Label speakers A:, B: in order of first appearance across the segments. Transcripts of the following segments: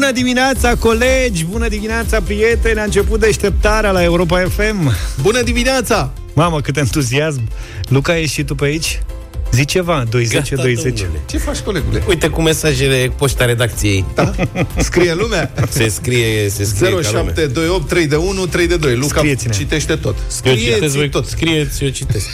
A: Bună dimineața, colegi! Bună dimineața, prieteni! A început deșteptarea la Europa FM.
B: Bună dimineața!
A: Mamă, cât entuziasm! Luca, ești și tu pe aici? Zi ceva, 20 20
B: Ce faci, colegule?
C: Uite cu mesajele poșta redacției.
B: Da? Scrie lumea?
C: Se scrie, se scrie
B: 0728 3 de 1 3 de 2. Luca Scrieți-ne. citește tot.
C: Scrieți voi tot. Scrieți, eu citesc.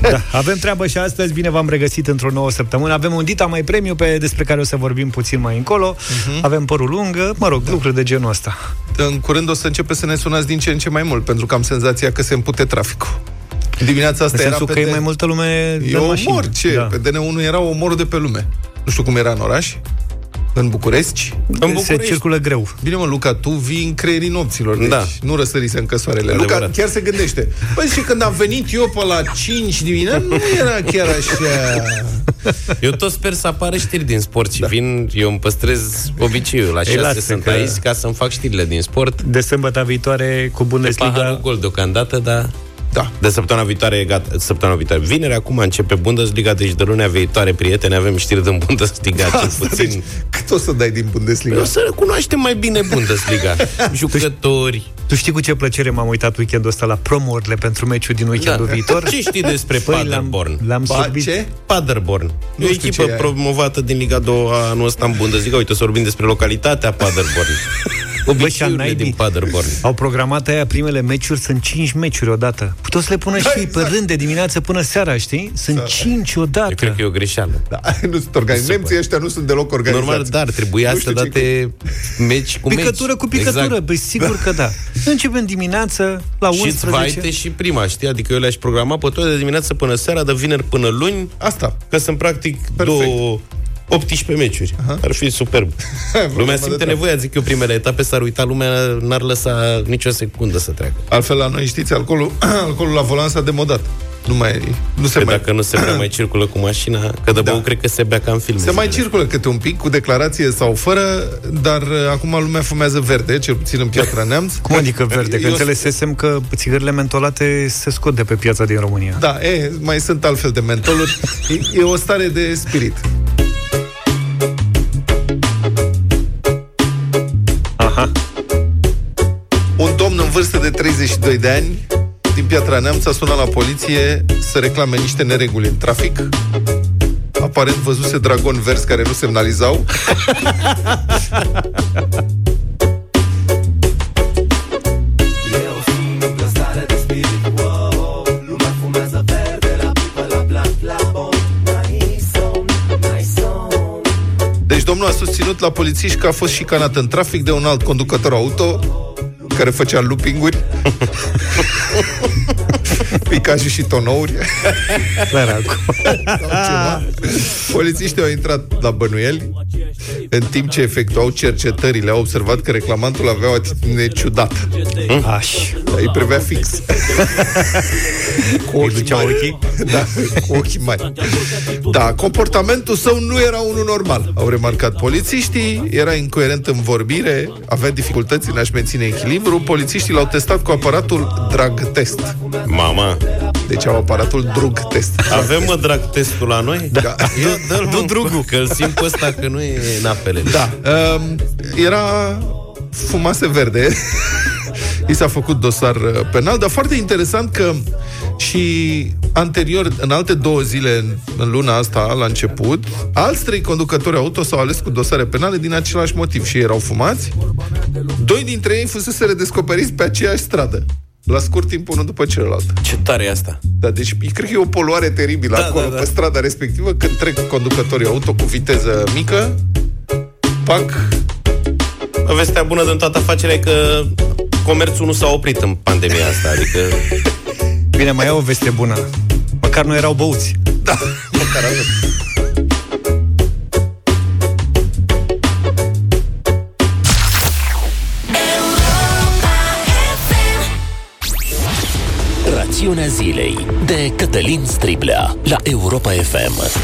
A: Da, avem treabă și astăzi, bine v-am regăsit într-o nouă săptămână. Avem un Dita mai premiu pe despre care o să vorbim puțin mai încolo. Uh-huh. Avem părul lungă, mă rog, da. lucruri de genul ăsta.
B: În curând o să începe să ne sunați din ce în ce mai mult, pentru că am senzația că se împute traficul. Dimineața asta
A: în
B: era
A: că e mai multă lume
B: E omor, ce? Da. Pe DN1 era omor de pe lume. Nu știu cum era în oraș. În București?
A: În București. Se circulă greu.
B: Bine, mă, Luca, tu vii în creierii nopților, deci da. nu răsărise încă soarele. Adevărat. Luca chiar se gândește. Păi și când am venit eu pe la 5 dimineața, nu era chiar așa...
C: Eu tot sper să apară știri din sport și da. vin, eu îmi păstrez obiceiul. La 6 sunt că... aici ca să-mi fac știrile din sport.
A: De sâmbătă viitoare cu Bundesliga.
C: gol deocamdată, dar...
B: Da.
C: De săptămâna viitoare, gata, săptămâna viitoare. Vineri acum începe Bundesliga, deci de lunea viitoare, prieteni, avem știri din Bundesliga, da, cel puțin. Deci,
B: cât o să dai din Bundesliga?
C: O să recunoaștem mai bine Bundesliga. Jucători.
A: Tu știi cu ce plăcere m-am uitat weekendul ăsta la promurile pentru meciul din weekendul da. viitor?
C: Ce știi despre păi Paderborn?
A: L-am, l-am
B: ba, ce?
C: Paderborn. Nu e o echipă promovată din Liga 2 anul ăsta în Bundesliga. Uite, să vorbim despre localitatea Paderborn.
A: Obiceiurile din Paderborn. Au programat aia primele meciuri, sunt 5 meciuri odată. Puteau să le pună și exact. pe rând de dimineață până seara, știi? Sunt 5 odată. Eu
C: cred că e o greșeală.
B: Da, nu sunt organizați. Nemții ăștia nu sunt deloc organizați.
C: Normal, dar trebuia să date meci cu
A: Picătură
C: meci.
A: cu picătură, exact. băi, sigur că da. Începem dimineața la
C: 11. Și și prima, știi? Adică eu le-aș programa pe toate de dimineață până seara, de vineri până luni.
B: Asta.
C: Că sunt practic Perfect. două 18 meciuri. Aha. Ar fi superb. lumea simte nevoia, zic eu, primele etape s-ar uita, lumea n-ar lăsa nicio secundă să treacă.
B: Altfel, la noi, știți, alcoolul, alcoolul la volan s-a demodat. Nu mai, nu se
C: că
B: mai...
C: dacă nu se mai circulă cu mașina, că de da. bău cred că se bea ca în filme.
B: Se mai circulă câte un pic, cu declarație sau fără, dar uh, acum lumea fumează verde, cel puțin în Piatra Neamț.
A: Cum adică verde? Că Eu... înțelesesem că țigările mentolate se scot de pe piața din România.
B: Da, e, mai sunt altfel de mentoluri. e, e o stare de spirit. Vârstă de 32 de ani din Piatra Neamț a sunat la poliție să reclame niște nereguli în trafic. Aparent văzuse dragon vers care nu semnalizau. domnul a susținut la polițiști că a fost șicanat în trafic de un alt conducător auto care făcea looping-uri. Picaje și tonouri. Polițiștii au intrat la bănuieli în timp ce efectuau cercetările, au observat că reclamantul avea o atitudine ciudată.
A: Aș.
B: Da, îi privea fix. cu ochii mari. Ochii? Da, cu ochii mari. Da, comportamentul său nu era unul normal, au remarcat polițiștii, era incoerent în vorbire, avea dificultăți în a-și menține echilibru. Polițiștii l-au testat cu aparatul drag test.
C: Mama!
B: Deci au aparatul drug test.
C: Avem, mă, drag testul la noi?
B: Da.
C: Eu, dă-l, drugul. Că-l simt pe ăsta că nu e în apele.
B: Da. Uh, era fumase verde. I s-a făcut dosar uh, penal, dar foarte interesant că și anterior, în alte două zile, în, în luna asta, la început, alți trei conducători auto s-au ales cu dosare penale din același motiv și erau fumați. Doi dintre ei fusese redescoperiți pe aceeași stradă la scurt timp unul după celălalt.
C: Ce tare e asta!
B: Da, deci cred că e o poluare teribilă da, acolo, da, da. pe strada respectivă, când trec conducătorii auto cu viteză mică, pac...
C: O vestea bună din toată afacerea e că comerțul nu s-a oprit în pandemia asta, adică...
A: Bine, mai e o veste bună. Măcar nu erau băuți.
B: Da, măcar atât.
D: Rațiunea zilei de Cătălin Striblea la Europa FM.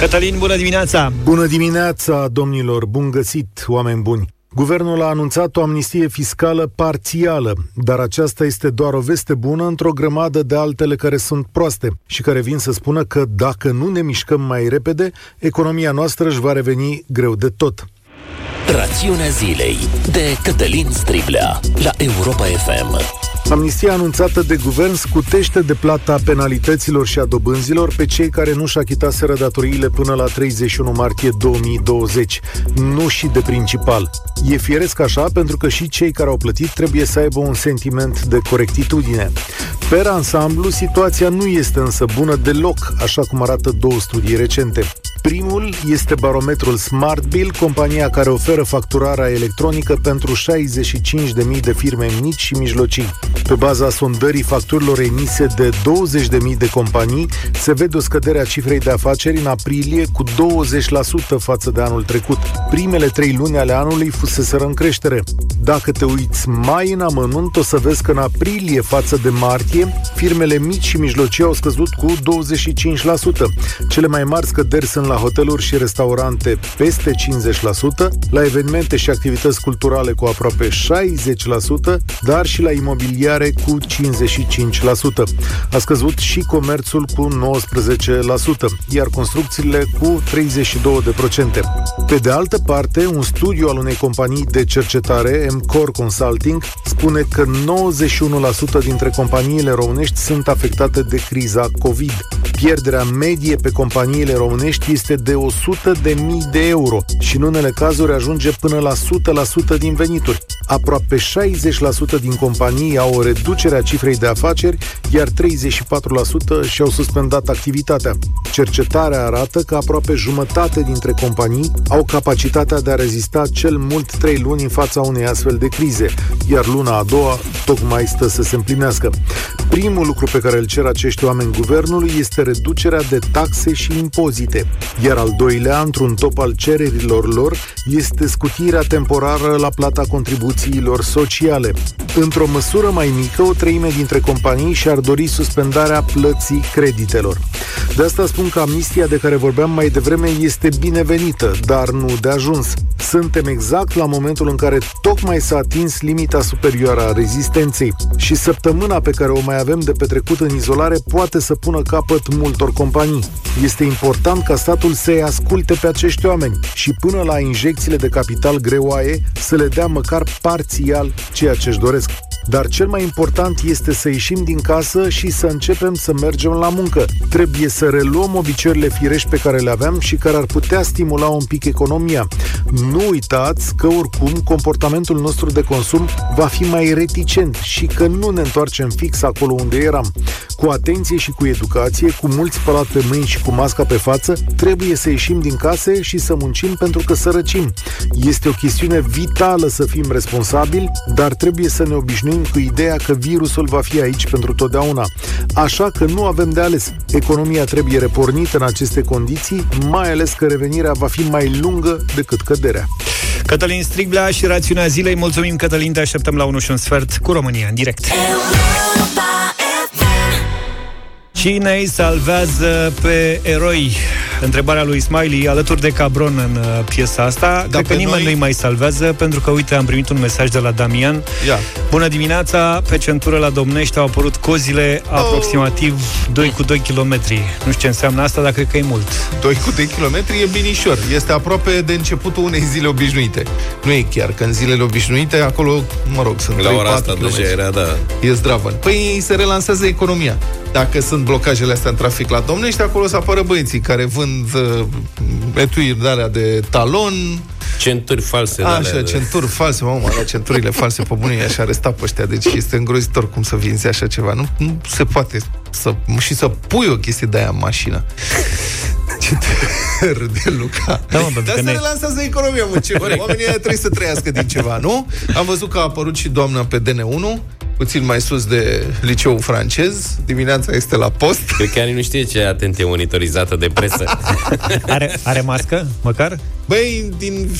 A: Cătălin, bună dimineața!
E: Bună dimineața, domnilor! Bun găsit, oameni buni! Guvernul a anunțat o amnistie fiscală parțială, dar aceasta este doar o veste bună într-o grămadă de altele care sunt proaste și care vin să spună că dacă nu ne mișcăm mai repede, economia noastră își va reveni greu de tot.
D: Rațiunea zilei de Cătălin Striblea la Europa FM.
E: Amnistia anunțată de guvern scutește de plata penalităților și a dobânzilor pe cei care nu-și achitaseră datoriile până la 31 martie 2020, nu și de principal. E fieresc așa pentru că și cei care au plătit trebuie să aibă un sentiment de corectitudine. Per ansamblu, situația nu este însă bună deloc, așa cum arată două studii recente. Primul este barometrul SmartBill, compania care oferă facturarea electronică pentru 65.000 de firme mici și mijlocii. Pe baza sondării facturilor emise de 20.000 de companii, se vede o scădere a cifrei de afaceri în aprilie cu 20% față de anul trecut. Primele trei luni ale anului fuseseră în creștere. Dacă te uiți mai în amănunt, o să vezi că în aprilie față de martie, firmele mici și mijlocii au scăzut cu 25%. Cele mai mari scăderi sunt la hoteluri și restaurante peste 50%, la evenimente și activități culturale cu aproape 60%, dar și la imobiliare cu 55%. A scăzut și comerțul cu 19%, iar construcțiile cu 32%. Pe de altă parte, un studiu al unei companii de cercetare, MCOR Consulting, spune că 91% dintre companiile românești sunt afectate de criza COVID. Pierderea medie pe companiile românești este de 100 de mii de euro și în unele cazuri ajunge până la 100% din venituri. Aproape 60% din companii au o reducere a cifrei de afaceri, iar 34% și-au suspendat activitatea. Cercetarea arată că aproape jumătate dintre companii au capacitatea de a rezista cel mult 3 luni în fața unei astfel de crize, iar luna a doua tocmai stă să se împlinească. Primul lucru pe care îl cer acești oameni guvernului este reducerea de taxe și impozite, iar al doilea, într-un top al cererilor lor, este scutirea temporară la plata contribuțiilor sociale. Într-o măsură mai mică, o treime dintre companii și-ar dori suspendarea plății creditelor. De asta spun că amnistia de care vorbeam mai devreme este binevenită, dar nu de ajuns. Suntem exact la momentul în care tocmai s-a atins limita superioară a rezistenței și săptămâna pe care o mai avem de petrecut în izolare poate să pună capăt multor companii. Este important ca statul să-i asculte pe acești oameni și până la injecțiile de capital greoaie să le dea măcar parțial ceea ce își doresc. Dar cel mai important este să ieșim din casă și să începem să mergem la muncă. Trebuie să reluăm obiceiurile firești pe care le aveam și care ar putea stimula un pic economia. Nu uitați că oricum comportamentul nostru de consum va fi mai reticent și că nu ne întoarcem fix acolo unde eram. Cu atenție și cu educație, cu mulți spălat pe mâini și cu masca pe față, trebuie să ieșim din case și să muncim pentru că sărăcim. Este o chestiune vitală să fim responsabili, dar trebuie să ne obișnuim cu ideea că virusul va fi aici pentru totdeauna. Așa că nu avem de ales. Economia trebuie repornită în aceste condiții, mai ales că revenirea va fi mai lungă decât căderea.
A: Cătălin Striglea și rațiunea zilei. Mulțumim, Cătălin, te așteptăm la 1 și un sfert cu România în direct. Cine îi salvează pe eroi? Întrebarea lui Smiley alături de Cabron în uh, piesa asta. Da, Cred că nimeni noi... nu-i mai salvează, pentru că, uite, am primit un mesaj de la Damian.
B: Ia.
A: Bună dimineața, pe centură la Domnești au apărut cozile oh. aproximativ 2 cu 2 km. Nu știu ce înseamnă asta, dar cred că e mult.
B: 2 cu 2 km e binișor. Este aproape de începutul unei zile obișnuite. Nu e chiar, că în zilele obișnuite, acolo, mă rog, sunt
C: La ora asta deja era, da.
B: E zdravă. Păi se relansează economia. Dacă sunt blocajele astea în trafic la Domnești, acolo să apară băieții care vând uh, etuiri de alea de talon,
C: Centuri false.
B: Așa, de centuri false, mă, mă, centurile false pe bune, așa arestat pe ăștia. Deci este îngrozitor cum să vinzi așa ceva. Nu, nu se poate să, și să pui o chestie de aia în mașină. Ce de Luca. Da, mă, Dar să relansează economia, mă, ce Oamenii trebuie să trăiască din ceva, nu? Am văzut că a apărut și doamna pe DN1, puțin mai sus de liceul francez. Dimineața este la post.
C: Cred că nu știe ce atent e monitorizată de presă.
A: Are, are mască, măcar?
B: Băi, din...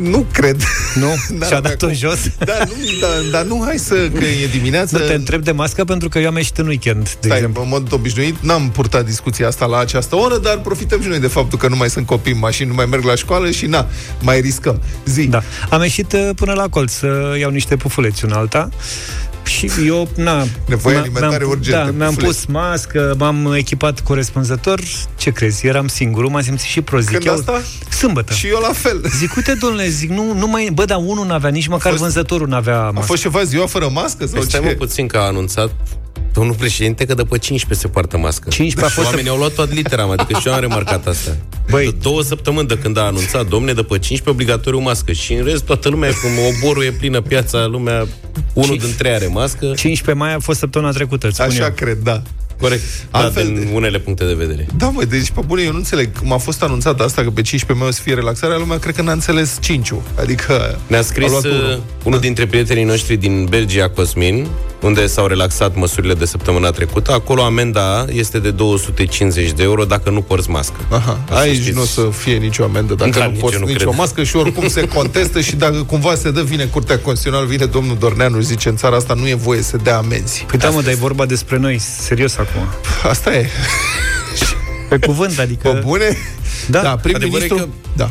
B: nu cred.
A: Nu? Și-a dat-o jos?
B: Da, nu, da, dar nu, hai să, că e dimineața...
A: Nu te întreb de mască pentru că eu am ieșit în weekend, de
B: Stai,
A: exemplu.
B: în mod obișnuit, n-am purtat discuția asta la această oră, dar profităm și noi de faptul că nu mai sunt copii în mașini, nu mai merg la școală și na, mai riscăm. Zi.
A: Da. Am ieșit uh, până la colț să iau niște pufuleți în alta Și eu, na...
B: Nevoie alimentare urgentă.
A: Da, mi-am pus mască, m-am echipat corespunzător. Ce crezi? Eram singur, m-am simțit și prost.
B: Când
A: eu,
B: asta?
A: Sâmbătă.
B: Și eu la fel.
A: Zic, uite, domnule, zic, nu, nu mai... Bă, dar unul n-avea, nici măcar fost, vânzătorul n-avea mască.
B: A fost ceva ziua fără mască? Sau
C: păi stai mă puțin că a anunțat domnul președinte că de pe 15 se poartă mască.
A: 15 a fost
C: Oamenii să... au luat tot litera, adică și eu am remarcat asta. Băi. De două săptămâni de când a anunțat, domne, de pe 15 obligatoriu mască. Și în rest, toată lumea, cum oborul e plină piața, lumea, unul din trei are mască.
A: 15 mai a fost săptămâna trecută,
B: Așa eu. cred, da.
C: Corect. Da, Altfel, da, din unele puncte de vedere.
B: Da, mă, deci, pe bune, eu nu înțeleg. Cum a fost anunțat asta, că pe 15 mai o să fie relaxarea, lumea cred că n-a înțeles 5 Adică...
C: Ne-a scris uh, unul dintre prietenii noștri din Belgia, Cosmin, unde s-au relaxat măsurile de săptămâna trecută. Acolo amenda este de 250 de euro dacă nu porți mască.
B: Aha, aici nu o să fie nicio amendă dacă da, nu porți nici nicio mască și oricum se contestă și dacă cumva se dă, vine Curtea Constituțională, vine domnul Dorneanu și zice în țara asta nu e voie să dea amenzi.
A: Păi da, mă, dar e vorba despre noi, serios acum.
B: Asta e.
A: Pe cuvânt, adică...
B: Pe bune?
A: Da,
B: da prim-ministru... Că...
C: Da.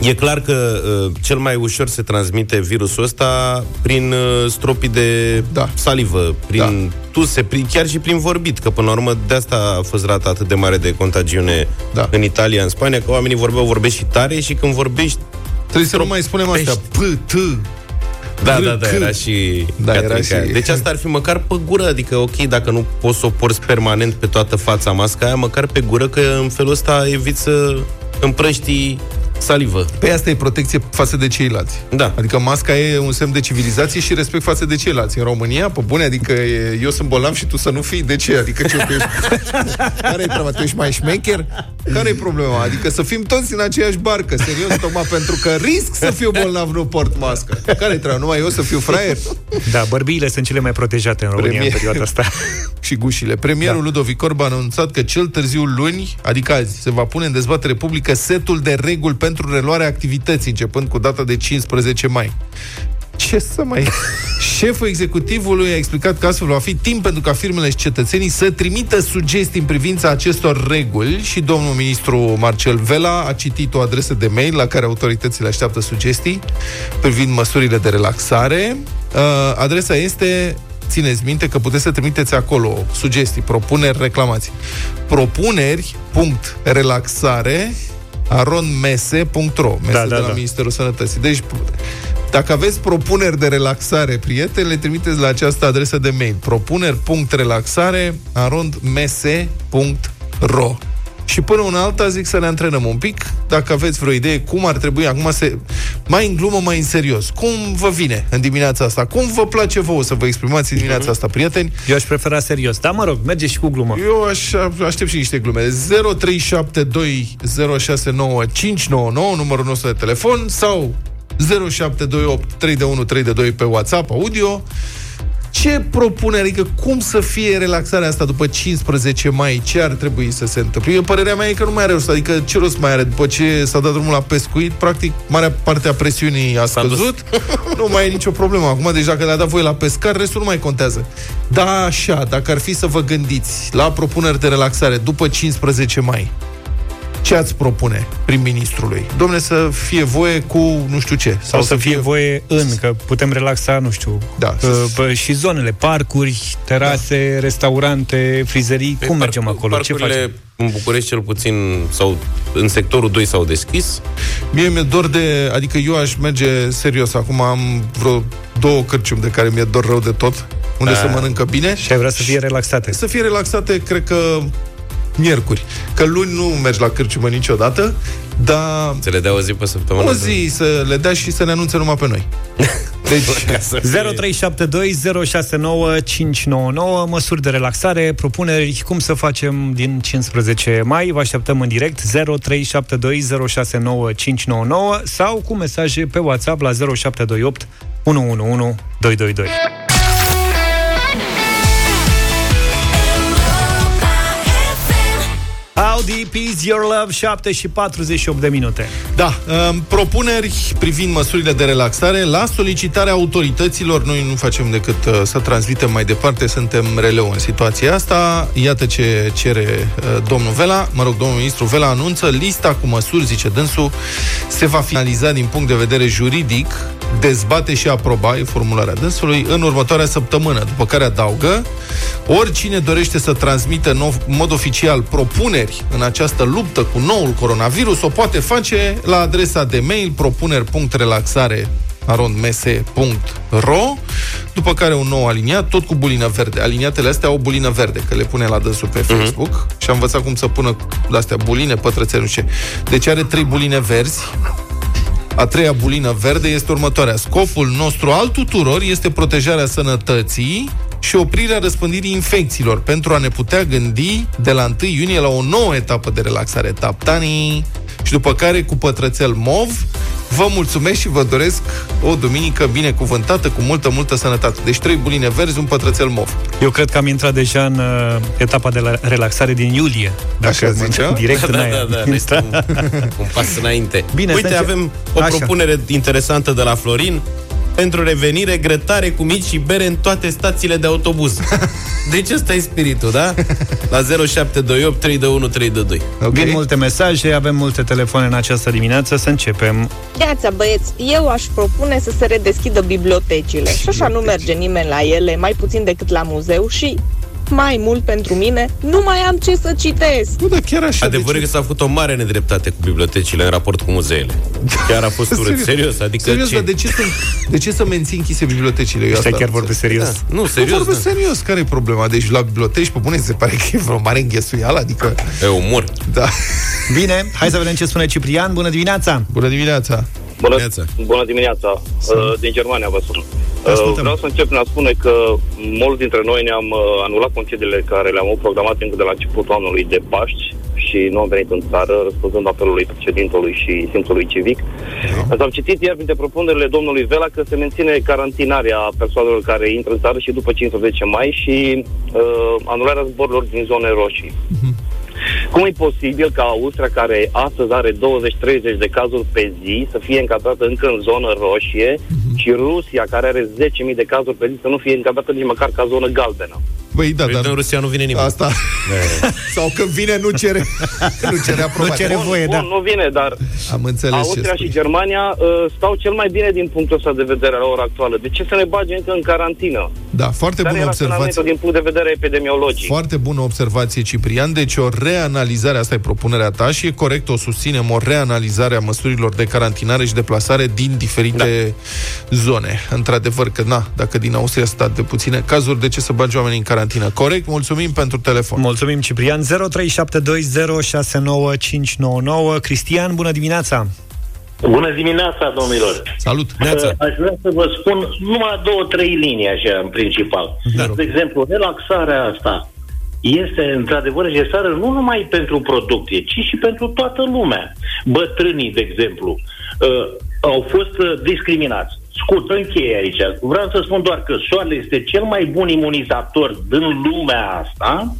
C: E clar că uh, cel mai ușor se transmite virusul ăsta prin uh, stropii de da. salivă, prin da. tuse, prin, chiar și prin vorbit, că până la urmă de asta a fost rata atât de mare de contagiune da. în Italia, în Spania, că oamenii vorbeau, vorbești și tare și când vorbești
B: Trebuie să nu mai spunem astea P, T,
C: da, da, da, era și
B: da, era și...
C: Deci asta ar fi măcar pe gură, adică ok, dacă nu poți să o porți permanent pe toată fața masca aia, măcar pe gură, că în felul ăsta eviți să împrăștii salivă. Pe
B: păi asta e protecție față de ceilalți.
C: Da.
B: Adică masca e un semn de civilizație și respect față de ceilalți. În România, pe bune, adică e, eu sunt bolnav și tu să nu fii. De ce? Adică ce, ești... Care e treaba? Tu ești mai șmecher? Care e problema? Adică să fim toți în aceeași barcă, serios, tocmai pentru că risc să fiu bolnav, nu port mască. Care e treaba? Numai eu să fiu fraier?
A: Da, bărbiile sunt cele mai protejate în România Premier... în perioada asta.
B: și gușile. Premierul da. Ludovic Orban a anunțat că cel târziu luni, adică azi, se va pune în dezbatere publică setul de reguli pentru reluarea activității, începând cu data de 15 mai. Ce să mai... Șeful executivului a explicat că astfel va fi timp pentru ca firmele și cetățenii să trimită sugestii în privința acestor reguli și domnul ministru Marcel Vela a citit o adresă de mail la care autoritățile așteaptă sugestii privind măsurile de relaxare. Uh, adresa este țineți minte că puteți să trimiteți acolo sugestii, propuneri, reclamații. Propuneri, punct, relaxare, aronmese.ro Mese da, da, de la da. Ministerul Sănătății. Deci, dacă aveți propuneri de relaxare, prieteni, le trimiteți la această adresă de mail. propuneri.relaxare arondmese.ro și până una alta zic să ne antrenăm un pic, dacă aveți vreo idee cum ar trebui acum să... Mai în glumă, mai în serios. Cum vă vine în dimineața asta? Cum vă place vouă să vă exprimați în dimineața asta, prieteni?
A: Eu aș prefera serios. Da, mă rog, merge și cu glumă.
B: Eu aș, aștept și niște glume. 0372069599 numărul nostru de telefon sau 0728 3 de 1 3 de 2 pe WhatsApp audio ce propune, adică cum să fie relaxarea asta după 15 mai? Ce ar trebui să se întâmple? Eu, părerea mea e că nu mai are rost, adică ce rost mai are după ce s-a dat drumul la pescuit, practic marea parte a presiunii a scăzut, nu mai e nicio problemă. Acum, deci dacă le-a dat voi la pescar, restul nu mai contează. Da, așa, dacă ar fi să vă gândiți la propuneri de relaxare după 15 mai, ce ați propune prim-ministrului? Domne, să fie voie cu nu știu ce.
A: Sau, sau să, să fie, fie voie în, că putem relaxa, nu știu,
B: da,
A: uh, și zonele, parcuri, terase, da. restaurante, frizerii. Pe păi Cum mergem acolo? Ce facem?
C: în București cel puțin sau în sectorul 2 s-au deschis.
B: Mie mi-e dor de, adică eu aș merge serios, acum am vreo două cărciumi de care mi-e dor rău de tot, unde A, se mănâncă bine.
A: Și ai vrea să fie relaxate.
B: Să fie relaxate, cred că miercuri. Că luni nu mergi la cârciumă niciodată, dar...
C: Să le dea o zi pe săptămână?
B: O zi să le dea și să ne anunțe numai pe noi.
A: Deci... 0372069599 Măsuri de relaxare, propuneri Cum să facem din 15 mai Vă așteptăm în direct 0372069599 Sau cu mesaje pe WhatsApp la 0728 111 222 A How Deep Is Your Love 7 și 48 de minute.
B: Da, uh, propuneri privind măsurile de relaxare. La solicitarea autorităților Noi nu facem decât uh, să transmitem mai departe. Suntem releu în situația asta. Iată ce cere uh, domnul Vela. Mă rog, domnul ministru Vela anunță Lista cu măsuri, zice dânsul Se va finaliza din punct de vedere juridic Dezbate și aproba, e formularea dânsului În următoarea săptămână După care adaugă. Oricine dorește să transmită în mod oficial propuneri în această luptă cu noul coronavirus, o poate face la adresa de mail propuneri.relaxare arondmese.ro după care un nou aliniat, tot cu bulină verde. Aliniatele astea au bulină verde, că le pune la dânsul pe mhm. Facebook uh-huh. și am învățat cum să pună astea buline, pătrățele, nu știu Deci are trei buline verzi, a treia bulină verde este următoarea. Scopul nostru al tuturor este protejarea sănătății și oprirea răspândirii infecțiilor pentru a ne putea gândi de la 1 iunie la o nouă etapă de relaxare. Taptanii și după care cu pătrățel mov Vă mulțumesc și vă doresc o duminică binecuvântată cu multă, multă sănătate. Deci trei buline verzi, un pătrățel mov.
A: Eu cred că am intrat deja în uh, etapa de la relaxare din iulie.
B: Dacă Așa zicea?
A: Direct
C: da, da, da, da, un, un pas înainte. Bine, Uite, avem o Așa. propunere interesantă de la Florin pentru revenire, grătare cu mici și bere în toate stațiile de autobuz. Deci ăsta e spiritul, da? La 0728 321 322.
A: Okay. Vin multe mesaje, avem multe telefoane în această dimineață, să începem.
F: Iața, băieți, eu aș propune să se redeschidă bibliotecile. Și așa nu merge nimeni la ele, mai puțin decât la muzeu și mai mult pentru mine, nu mai am ce să citesc.
B: Nu, dar chiar așa.
C: Adevărul că s-a făcut o mare nedreptate cu bibliotecile în raport cu muzeele. Chiar a fost urât. serios, adică
B: serios, ce? Dar de ce, să, de ce să menții închise bibliotecile?
A: Eu asta chiar vorbesc serios. Da.
C: Nu, serios. Nu
B: vorbesc da. serios. Care e problema? Deci la biblioteci, pe bune, se pare că e vreo mare înghesuială, adică...
C: E umor.
B: Da.
A: Bine, hai să vedem ce spune Ciprian. Bună dimineața!
B: Bună dimineața!
G: Bună dimineața! Bună dimineața! Uh, din Germania vă sun. Uh, vreau să încep prin a spune că mulți dintre noi ne-am uh, anulat concediile care le-am programat încă de la începutul anului de Paști și nu am venit în țară, răspunzând apelului președintelui și simțului civic. Da. Am citit iar printre propunerile domnului Vela că se menține carantinarea persoanelor care intră în țară și după 15 mai și uh, anularea zborurilor din zone roșii. Uh-huh. Cum e posibil ca Austria, care astăzi are 20-30 de cazuri pe zi, să fie încadrată încă în zonă roșie uh-huh. și Rusia, care are 10.000 de cazuri pe zi, să nu fie încadrată nici măcar ca zonă galbenă?
B: Păi da, păi
C: dar... în Rusia nu vine nimeni.
B: Asta. Sau când vine, nu cere, nu cere aprobare.
A: Nu cere voie,
G: bun,
A: da.
G: nu vine, dar
B: Am înțeles
G: Austria și Germania uh, stau cel mai bine din punctul ăsta de vedere la ora actuală. De ce să ne bage încă în carantină?
B: Da, foarte bună observație.
G: din punct de vedere epidemiologic.
B: Foarte bună observație, Ciprian. Deci o reanalizare, asta e propunerea ta și e corect, o susținem, o reanalizare a măsurilor de carantinare și deplasare din diferite da. zone. Într-adevăr că, na, dacă din Austria sunt de puține cazuri, de ce să bagi oamenii în carantină? Corect, mulțumim pentru telefon.
A: Mulțumim, Ciprian. 0372069599. Cristian, bună dimineața!
H: Bună dimineața, domnilor!
B: Salut!
H: Aș vrea să vă spun numai două, trei linii, așa, în principal. Da. De exemplu, relaxarea asta este într-adevăr necesară nu numai pentru producție, ci și pentru toată lumea. Bătrânii, de exemplu, uh, au fost uh, discriminați. Scurt, încheie aici. Vreau să spun doar că soarele este cel mai bun imunizator din lumea asta,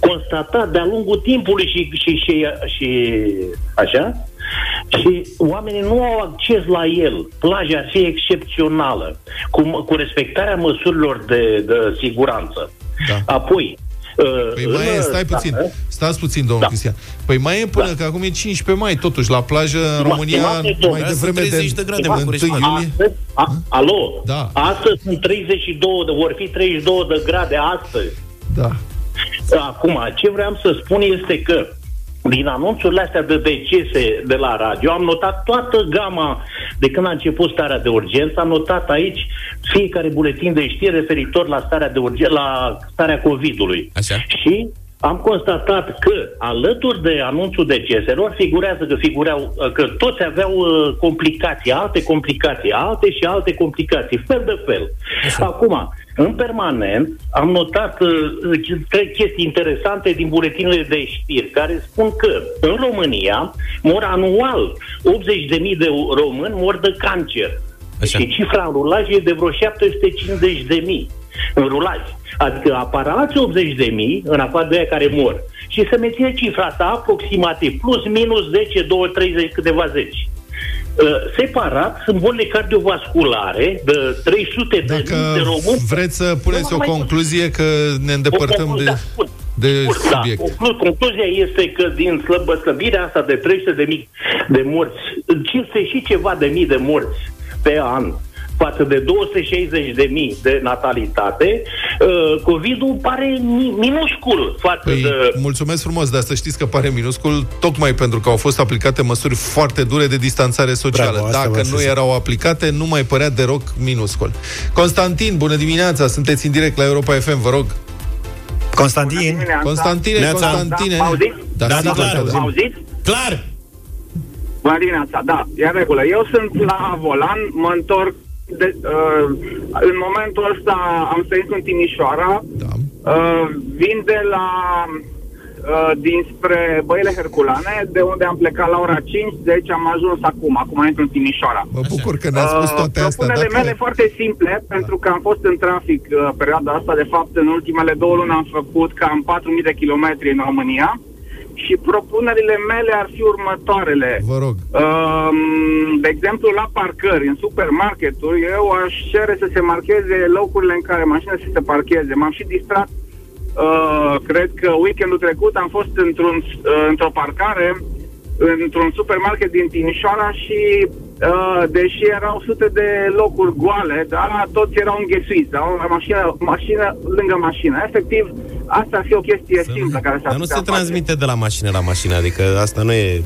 H: constatat de-a lungul timpului și, și, și, și așa, și oamenii nu au acces la el. Plaja ar fi excepțională, cu, cu respectarea măsurilor de, de siguranță. Da. Apoi,
B: Păi mai e, stai puțin, stați puțin, domnul da. Cristian. Păi mai e până, da. că acum e 15 mai, totuși, la plajă, în România, mai devreme de,
C: de grade,
B: 1 iulie.
H: A, alo, da. astăzi sunt 32, de, vor fi 32 de grade astăzi.
B: Da.
H: Acum, ce vreau să spun este că din anunțurile astea de decese de la radio, am notat toată gama de când a început starea de urgență, am notat aici fiecare buletin de știri referitor la starea de urgență, la starea COVID-ului.
C: Așa.
H: Și am constatat că, alături de anunțul deceselor, figurează că figureau, că toți aveau uh, complicații, alte complicații, alte și alte complicații, fel de fel. Așa. Acum, în permanent am notat uh, trei chestii interesante din buletinele de știri, care spun că în România mor anual 80.000 de români mor de cancer. Așa. Și cifra în rulaj e de vreo 750 de mii în rulaj. Adică aparați 80 de mii, în afară de aia care mor. Și să menține cifra asta aproximativ, plus minus 10, 20, 30, câteva zeci. Uh, separat sunt bolile cardiovasculare de 300 Dacă de mii de români.
B: vreți să puneți o concluzie că ne îndepărtăm de... Da, de da, subiect.
H: Conclu- concluzia este că din slăbă, slăbirea asta de 300 de mii de morți, 500 și ceva de mii de morți pe an, față de 260 de mii de natalitate, uh, COVID-ul pare minuscul față păi, de...
B: Mulțumesc frumos, dar să știți că pare minuscul tocmai pentru că au fost aplicate măsuri foarte dure de distanțare socială. Bravo, Dacă nu erau aplicate, nu mai părea deloc minuscul. Constantin, bună dimineața, sunteți în direct la Europa FM, vă rog.
A: Constantin.
B: Constantine, Neața. Constantine. Da,
H: da, da, da, clar. Da,
A: Clar.
I: Bună dimineața, da, e în regulă. Eu sunt la volan, mă întorc de, uh, în momentul ăsta am trăit în Timișoara, da. uh, vin de la uh, dinspre Băile Herculane, de unde am plecat la ora 5, deci am ajuns acum, acum intru în Timișoara.
B: Mă bucur că ne-a spus toate uh, astea.
I: Propunerile dacă... mele foarte simple, da. pentru că am fost în trafic uh, perioada asta, de fapt în ultimele două luni am făcut cam 4.000 de kilometri în România și propunerile mele ar fi următoarele.
B: Vă rog.
I: Um, de exemplu, la parcări, în supermarketuri, eu aș cere să se marcheze locurile în care mașinile să se parcheze. M-am și distrat, uh, cred că weekendul trecut am fost într-un, uh, într-o parcare într-un supermarket din Timișoara și uh, deși erau sute de locuri goale, dar toți erau înghesuiți, da? o mașină, mașină lângă mașină. Efectiv, asta ar fi o chestie să simplă care s-ar
C: Dar nu se transmite de la mașină la mașină, adică asta nu e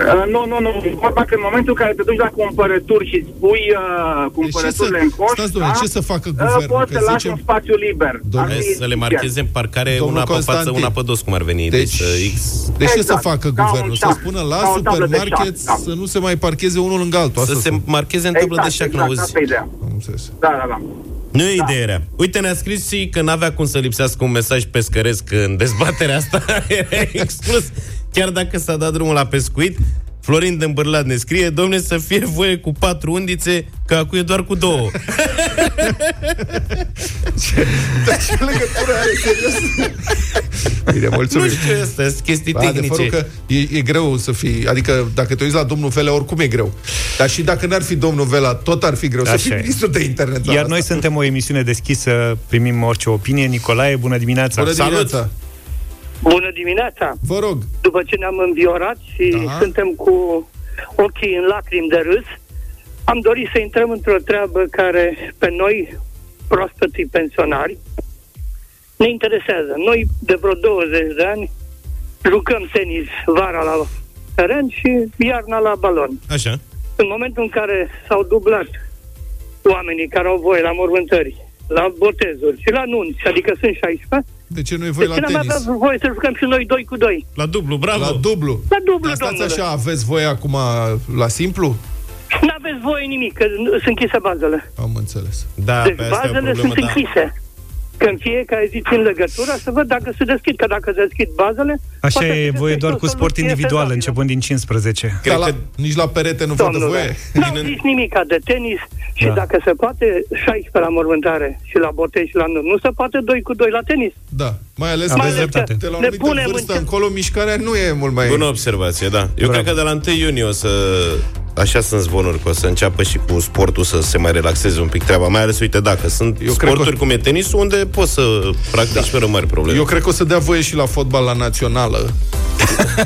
I: Uh, nu, nu, nu. Vorba că în momentul în care te duci la cumpărături și spui uh, cumpărăturile să, în coș,
B: stați, da, ce să facă uh, guvernul? Uh,
I: poți să lași un spațiu liber.
C: Domnule, să le marcheze în parcare domnul una Constantin. pe față, una pe dos, cum ar veni.
B: Deci, deci, X. deci exact. ce să exact. facă guvernul? Să spună la supermarket da. să nu se mai parcheze unul lângă altul.
C: Să se marcheze în tablă de șac, n-auzi?
I: Da, da, da.
C: Nu e da. ideea Uite, ne-a scris și că n-avea cum să lipsească un mesaj pescăresc în dezbaterea asta. Era exclus. Chiar dacă s-a dat drumul la pescuit, Florin de Îmbărlat ne scrie, domne, să fie voie cu patru undițe, că acum e doar cu două.
B: ce, dar ce legătură are, serios? Bine, mulțumim. Nu
C: știu, asta sunt chestii ba, tehnice.
B: că e, e greu să fii, adică dacă te uiți la domnul Vela, oricum e greu. Dar și dacă n-ar fi domnul Vela, tot ar fi greu Așa să fii ministru de internet.
A: Iar asta. noi suntem o emisiune deschisă, primim orice opinie. Nicolae, bună dimineața!
B: Bună dimineața! Salut!
I: Bună dimineața!
B: Vă rog!
I: După ce ne-am înviorat și da. suntem cu ochii în lacrimi de râs, am dorit să intrăm într-o treabă care pe noi, proaspății pensionari, ne interesează. Noi, de vreo 20 de ani, jucăm tenis vara la teren și iarna la balon.
C: Așa.
I: În momentul în care s-au dublat oamenii care au voie la mormântări, la botezuri și la nunți, adică sunt 16,
B: de ce nu e voi de la tenis? De ce
I: voie să jucăm și noi doi cu doi?
C: La dublu, bravo!
B: La dublu!
I: La dublu,
B: Dar stați așa, aveți voie acum la simplu?
I: Nu aveți voie nimic, că sunt închise bazele.
B: Am înțeles.
C: Da,
I: deci bazele sunt da. închise. Când fiecare zi țin legătura să văd dacă se deschid, că dacă se deschid bazele...
A: Așa e voie doar cu sport individual, începând din 15.
B: Cred că nici la perete nu văd voie.
I: Nu au zis nimic de tenis și da. dacă se poate 16 la mormântare și la botei și la nu, nu se poate 2 cu 2 la tenis.
B: Da, mai ales mai că de la o vârstă încolo, mișcarea nu e mult mai...
C: Bună observație, da. Eu Bravo. cred că de la 1 iunie o să Așa sunt zvonuri că o să înceapă și cu sportul să se mai relaxeze un pic treaba, mai ales, uite, dacă sunt Eu sporturi că... cum e tenisul, unde poți să practici da. fără mari probleme.
B: Eu cred că o să dea voie și la fotbal la națională,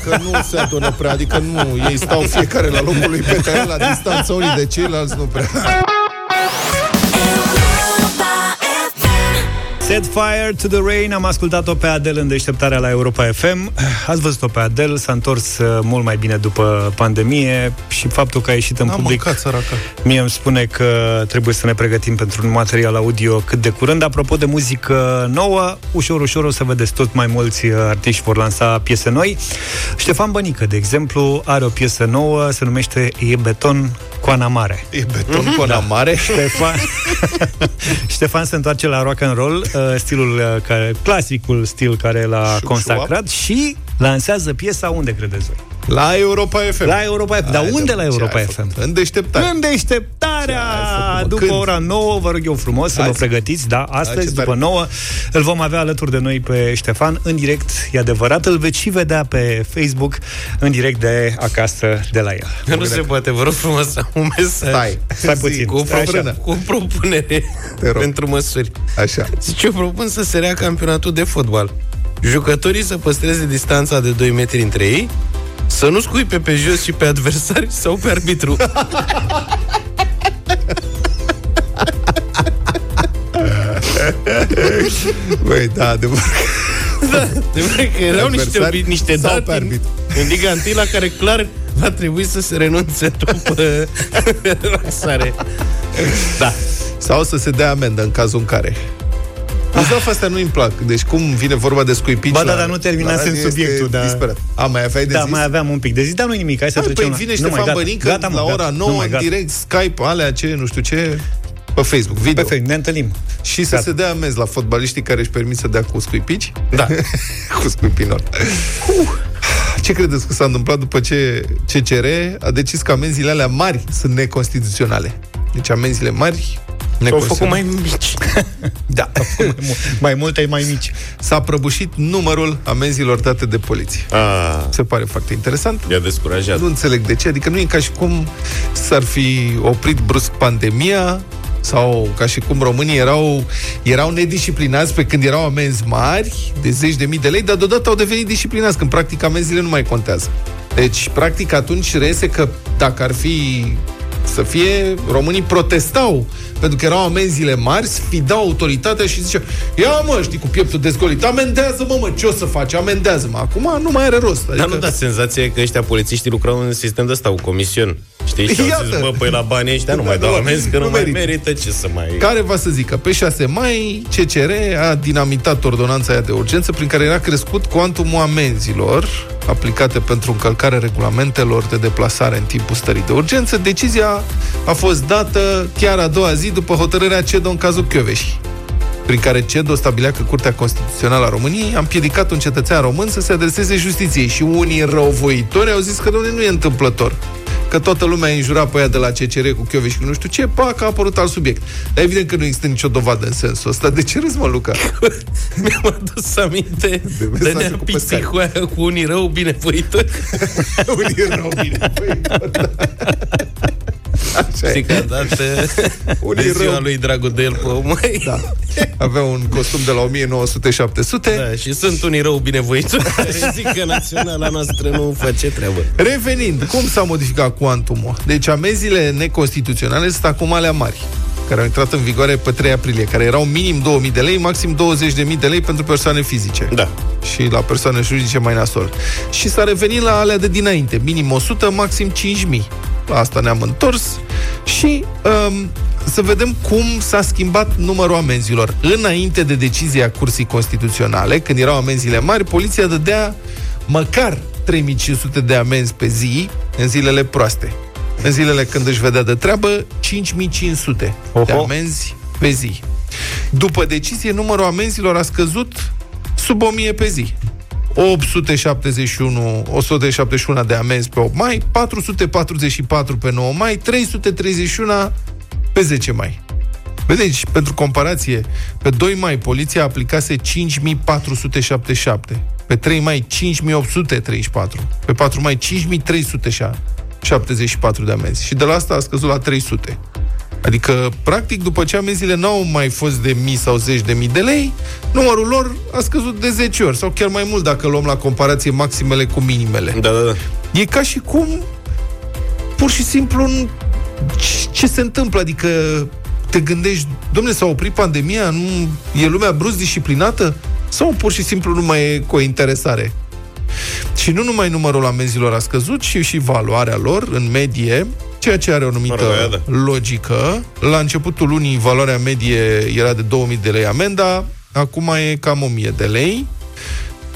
B: că nu se adună prea, adică nu, ei stau fiecare la locul lui pe teren, la distanță unii de ceilalți, nu prea.
A: Set Fire to the Rain, am ascultat-o pe Adele în deșteptarea la Europa FM. Ați văzut-o pe Adele, s-a întors uh, mult mai bine după pandemie și faptul că a ieșit în
B: N-am
A: public
B: mâncat,
A: mie îmi spune că trebuie să ne pregătim pentru un material audio cât de curând. Apropo de muzică nouă, ușor, ușor o să vedeți tot mai mulți uh, artiști vor lansa piese noi. Ștefan Bănică, de exemplu, are o piesă nouă, se numește E beton Coana Mare.
B: E beton mm-hmm. Coana da. Mare?
A: Ștefan... Ștefan se întoarce la rock and roll, uh, stilul uh, care, clasicul stil care l-a consacrat și lansează piesa unde credeți voi?
B: La Europa FM.
A: La Europa FM. Dar unde la Europa FM?
B: În deșteptare.
A: În deșteptarea! După Când? ora 9, vă rog eu frumos să Hai vă pregătiți. Da, astăzi, după 9, îl vom avea alături de noi pe Ștefan în direct. E adevărat, îl veți și vedea pe Facebook în direct de acasă de la el.
C: Nu se poate, vă rog frumos să un mesaj.
B: Stai,
A: stai puțin.
C: Cu o, propunere, cu o propunere pentru măsuri.
B: Așa.
C: Zice, eu propun să se rea campionatul de fotbal. Jucătorii să păstreze distanța de 2 metri între ei, să nu scuipe pe jos și pe adversari sau pe arbitru.
B: Băi, da, adevăr.
C: Da, de că erau niște, niște date în, în Liga 1 la care clar va trebui să se renunțe după relaxare.
B: Da. Sau să se dea amendă în cazul în care. Uzaf astea nu-mi plac. Deci cum vine vorba de scuipici
A: Ba da, dar nu terminasem subiectul. Da.
B: Disperat. A, mai aveai de
A: da,
B: zis?
A: mai aveam un pic de zis, dar nu nimic. Hai să trecem
B: păi vine Ștefan Bănică gata, la ora 9 în direct, Skype, alea, ce, nu știu ce, pe Facebook, video.
A: Pe Facebook, ne întâlnim.
B: Și să se dea amenzi la fotbaliștii care își permit să dea cu scuipici?
A: Da.
B: cu scuipinor. Uh. Ce credeți că s-a întâmplat după ce CCR a decis că amenziile alea mari sunt neconstituționale? Deci amenziile mari
C: S-au făcut mai mici.
B: da.
A: mai, mai multe, mai mici.
B: S-a prăbușit numărul amenzilor date de poliție.
C: Ah.
B: Se pare foarte interesant.
C: I-a descurajat.
B: Nu înțeleg de ce. Adică nu e ca și cum s-ar fi oprit brusc pandemia sau ca și cum românii erau, erau nedisciplinați pe când erau amenzi mari de zeci de mii de lei, dar deodată au devenit disciplinați, când practic amenziile nu mai contează. Deci, practic, atunci reiese că dacă ar fi să fie, românii protestau pentru că erau amenziile mari, sfidau autoritatea și zicea, ia mă, știi, cu pieptul dezgolit, amendează-mă, mă, ce o să faci, amendează-mă. Acum nu mai are rost.
C: Adică... Dar nu dați senzația că ăștia polițiștii lucrau în sistem de ăsta, cu comision. Știi? Și au zis, bă, păi la banii ăștia nu mai dau amenzi, că nu, nu mai merită. merită ce să mai...
B: Care va să zică, pe 6 mai, CCR a dinamitat ordonanța aia de urgență prin care era crescut cuantumul amenzilor aplicate pentru încălcarea regulamentelor de deplasare în timpul stării de urgență. Decizia a fost dată chiar a doua zi după hotărârea CEDO în cazul Chioveși prin care CEDO stabilea că Curtea Constituțională a României a împiedicat un cetățean român să se adreseze justiției și unii răuvoitori au zis că, domnule, nu e întâmplător că toată lumea a înjurat pe ea de la CCR cu Chioveș și nu știu ce, pac, a apărut alt subiect. Dar evident că nu există nicio dovadă în sensul ăsta. De ce râzi, mă, Luca?
C: Mi-am adus aminte de, de nea cu cu unii rău binevoitori.
B: unii rău binevoitori, da.
C: Așa Știi că a dat Unii de ziua rău. lui Dragodel pe mai.
B: Da. Avea un costum de la 1900-700.
C: Da, și sunt unii rău binevoiți zic că naționala noastră nu face treabă.
B: Revenind, cum s-a modificat cuantumul? Deci amenziile neconstituționale sunt acum alea mari care au intrat în vigoare pe 3 aprilie, care erau minim 2000 de lei, maxim 20.000 de lei pentru persoane fizice.
C: Da.
B: Și la persoane juridice mai nasol. Și s-a revenit la alea de dinainte, minim 100, maxim 5000 la asta ne-am întors și um, să vedem cum s-a schimbat numărul amenzilor. Înainte de decizia Cursii Constituționale, când erau amenziile mari, poliția dădea măcar 3500 de amenzi pe zi în zilele proaste. În zilele când își vedea de treabă, 5500 Oho. de amenzi pe zi. După decizie, numărul amenzilor a scăzut sub 1000 pe zi. 871, 171 de amenzi pe 8 mai, 444 pe 9 mai, 331 pe 10 mai. Vedeți, pentru comparație, pe 2 mai poliția aplicase 5477, pe 3 mai 5834, pe 4 mai 5374 de amenzi și de la asta a scăzut la 300. Adică, practic, după ce amenziile n-au mai fost de mii sau zeci de mii de lei, numărul lor a scăzut de 10 ori, sau chiar mai mult dacă luăm la comparație maximele cu minimele.
C: Da, da, da.
B: E ca și cum, pur și simplu, ce se întâmplă? Adică te gândești, domnule, s-a oprit pandemia, nu e lumea brusc disciplinată? Sau pur și simplu nu mai e cu o interesare? Și nu numai numărul amenzilor a scăzut, ci și valoarea lor, în medie, ceea ce are o numită da. logică. La începutul lunii, valoarea medie era de 2000 de lei amenda, acum e cam 1000 de lei.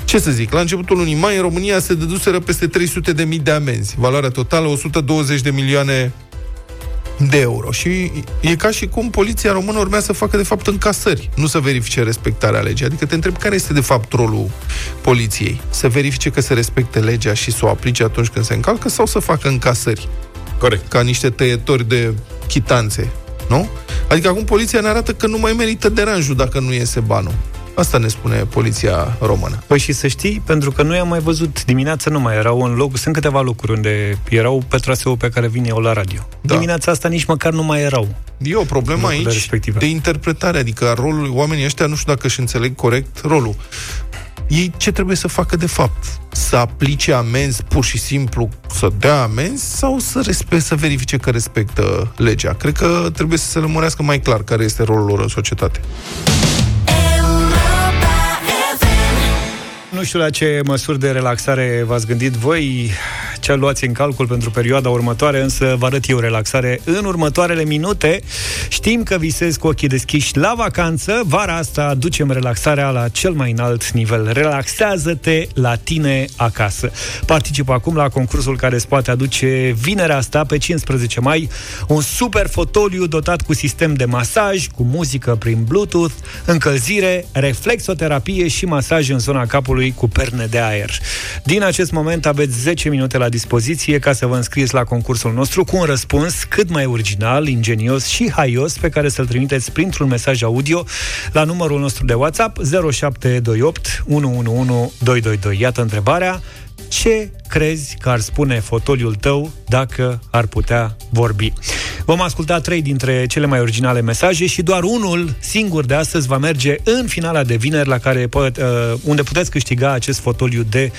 B: Ce să zic, la începutul lunii mai, în România se deduseră peste 300 de mii de amenzi. Valoarea totală 120 de milioane de euro. Și e ca și cum poliția română urmează să facă, de fapt, încasări, nu să verifice respectarea legii. Adică te întreb care este, de fapt, rolul poliției. Să verifice că se respecte legea și să o aplice atunci când se încalcă sau să facă încasări.
C: Corect.
B: Ca niște tăietori de chitanțe, nu? Adică acum poliția ne arată că nu mai merită deranjul dacă nu iese banul. Asta ne spune poliția română.
A: Păi și să știi, pentru că noi am mai văzut dimineața nu mai erau în loc, sunt câteva locuri unde erau pe traseul pe care vin eu la radio. Da. Dimineața asta nici măcar nu mai erau.
B: E o problemă aici respective. de interpretare, adică rolul oamenii ăștia nu știu dacă își înțeleg corect rolul. Ei ce trebuie să facă de fapt? Să aplice amenzi pur și simplu, să dea amenzi sau să, respect, să verifice că respectă legea? Cred că trebuie să se lămurească mai clar care este rolul lor în societate.
A: Nu știu la ce măsuri de relaxare v-ați gândit voi ce luați în calcul pentru perioada următoare, însă vă arăt eu relaxare în următoarele minute. Știm că visezi cu ochii deschiși la vacanță. Vara asta ducem relaxarea la cel mai înalt nivel. Relaxează-te la tine acasă. Participă acum la concursul care îți poate aduce vinerea asta, pe 15 mai, un super fotoliu dotat cu sistem de masaj, cu muzică prin Bluetooth, încălzire, reflexoterapie și masaj în zona capului cu perne de aer. Din acest moment aveți 10 minute la dispoziție ca să vă înscrieți la concursul nostru cu un răspuns cât mai original, ingenios și haios pe care să-l trimiteți printr-un mesaj audio la numărul nostru de WhatsApp 0728 111 222. Iată întrebarea ce crezi că ar spune fotoliul tău dacă ar putea vorbi? Vom asculta trei dintre cele mai originale mesaje și doar unul singur de astăzi va merge în finala de vineri la care uh, unde puteți câștiga acest fotoliu de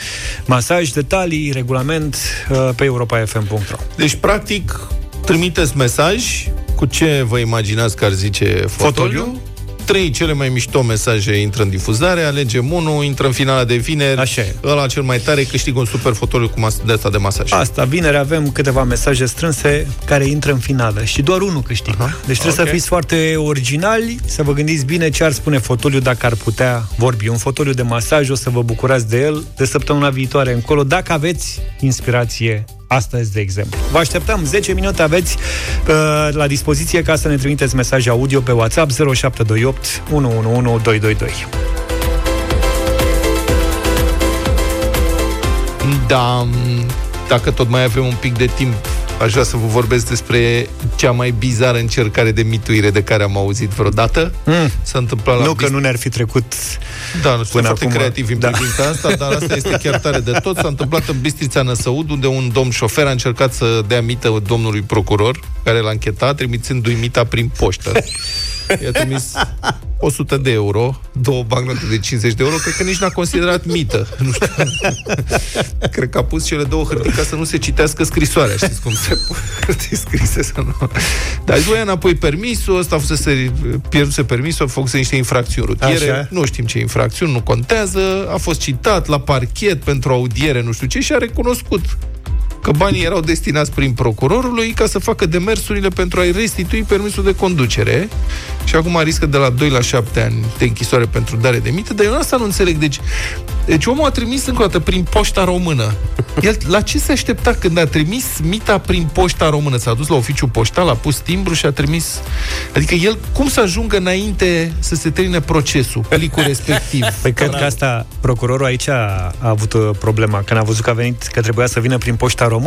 A: masaj, detalii, regulament uh, pe europafm.ro.
B: Deci, practic, trimiteți mesaj cu ce vă imaginați că ar zice fotoliu, fotoliu trei cele mai mișto mesaje intră în difuzare, alegem unul, intră în finala de vineri,
A: Așa e.
B: ăla cel mai tare câștigă un super fotoliu cu mas- de asta de masaj.
A: Asta, vineri avem câteva mesaje strânse care intră în finală și doar unul câștigă. Aha. Deci trebuie okay. să fiți foarte originali, să vă gândiți bine ce ar spune fotoliu dacă ar putea vorbi. Un fotoliu de masaj, o să vă bucurați de el de săptămâna viitoare încolo, dacă aveți inspirație astăzi, de exemplu. Vă așteptăm 10 minute aveți uh, la dispoziție ca să ne trimiteți mesaje audio pe WhatsApp 0728 111 222.
B: Da, dacă tot mai avem un pic de timp aș vrea să vă vorbesc despre cea mai bizară încercare de mituire de care am auzit vreodată. Mm. S-a întâmplat la
A: Nu bist... că nu ne-ar fi trecut
B: Da, nu știu, foarte acum, creativ în da. privința asta, dar asta este chiar tare de tot. S-a întâmplat în Bistrița Năsăud, unde un domn șofer a încercat să dea mită domnului procuror, care l-a închetat, trimițându-i mita prin poștă. I-a trimis 100 de euro, două bancnote de 50 de euro, cred că nici n-a considerat mită. Nu știu. cred că a pus cele două hârtii ca să nu se citească scrisoarea. Știți cum se hârtii scrise să nu... Dar îți înapoi permisul, ăsta a fost să pierduse permisul, a făcut niște infracțiuni rutiere. Așa. Nu știm ce infracțiuni, nu contează. A fost citat la parchet pentru audiere, nu știu ce, și a recunoscut că banii erau destinați prin procurorului ca să facă demersurile pentru a-i restitui permisul de conducere și acum riscă de la 2 la 7 ani de închisoare pentru dare de mită, dar eu asta nu înțeleg. Deci, deci omul a trimis încă o dată prin poșta română. El la ce se aștepta când a trimis mita prin poșta română? S-a dus la oficiu poștal, a pus timbru și a trimis... Adică el, cum să ajungă înainte să se termine procesul, pelicul respectiv?
A: Păi cred că asta, procurorul aici a, a avut uh, problema. Când a văzut că a venit, că trebuia să vină prin poșta română,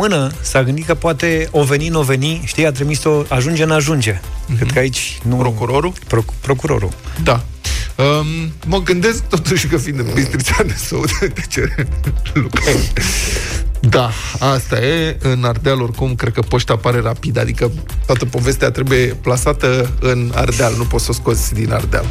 A: s-a gândit că poate o veni, nu o veni, știi, a trimis-o, ajunge, n-ajunge. Mm-hmm. Cred că aici nu...
B: Procurorul?
A: Pro, procurorul.
B: Da. Um, mă gândesc totuși că fiind în Bistrița de Săud, de ce Da, asta e. În Ardeal, oricum, cred că poșta apare rapid, adică toată povestea trebuie plasată în Ardeal, nu poți să o scoți din Ardeal.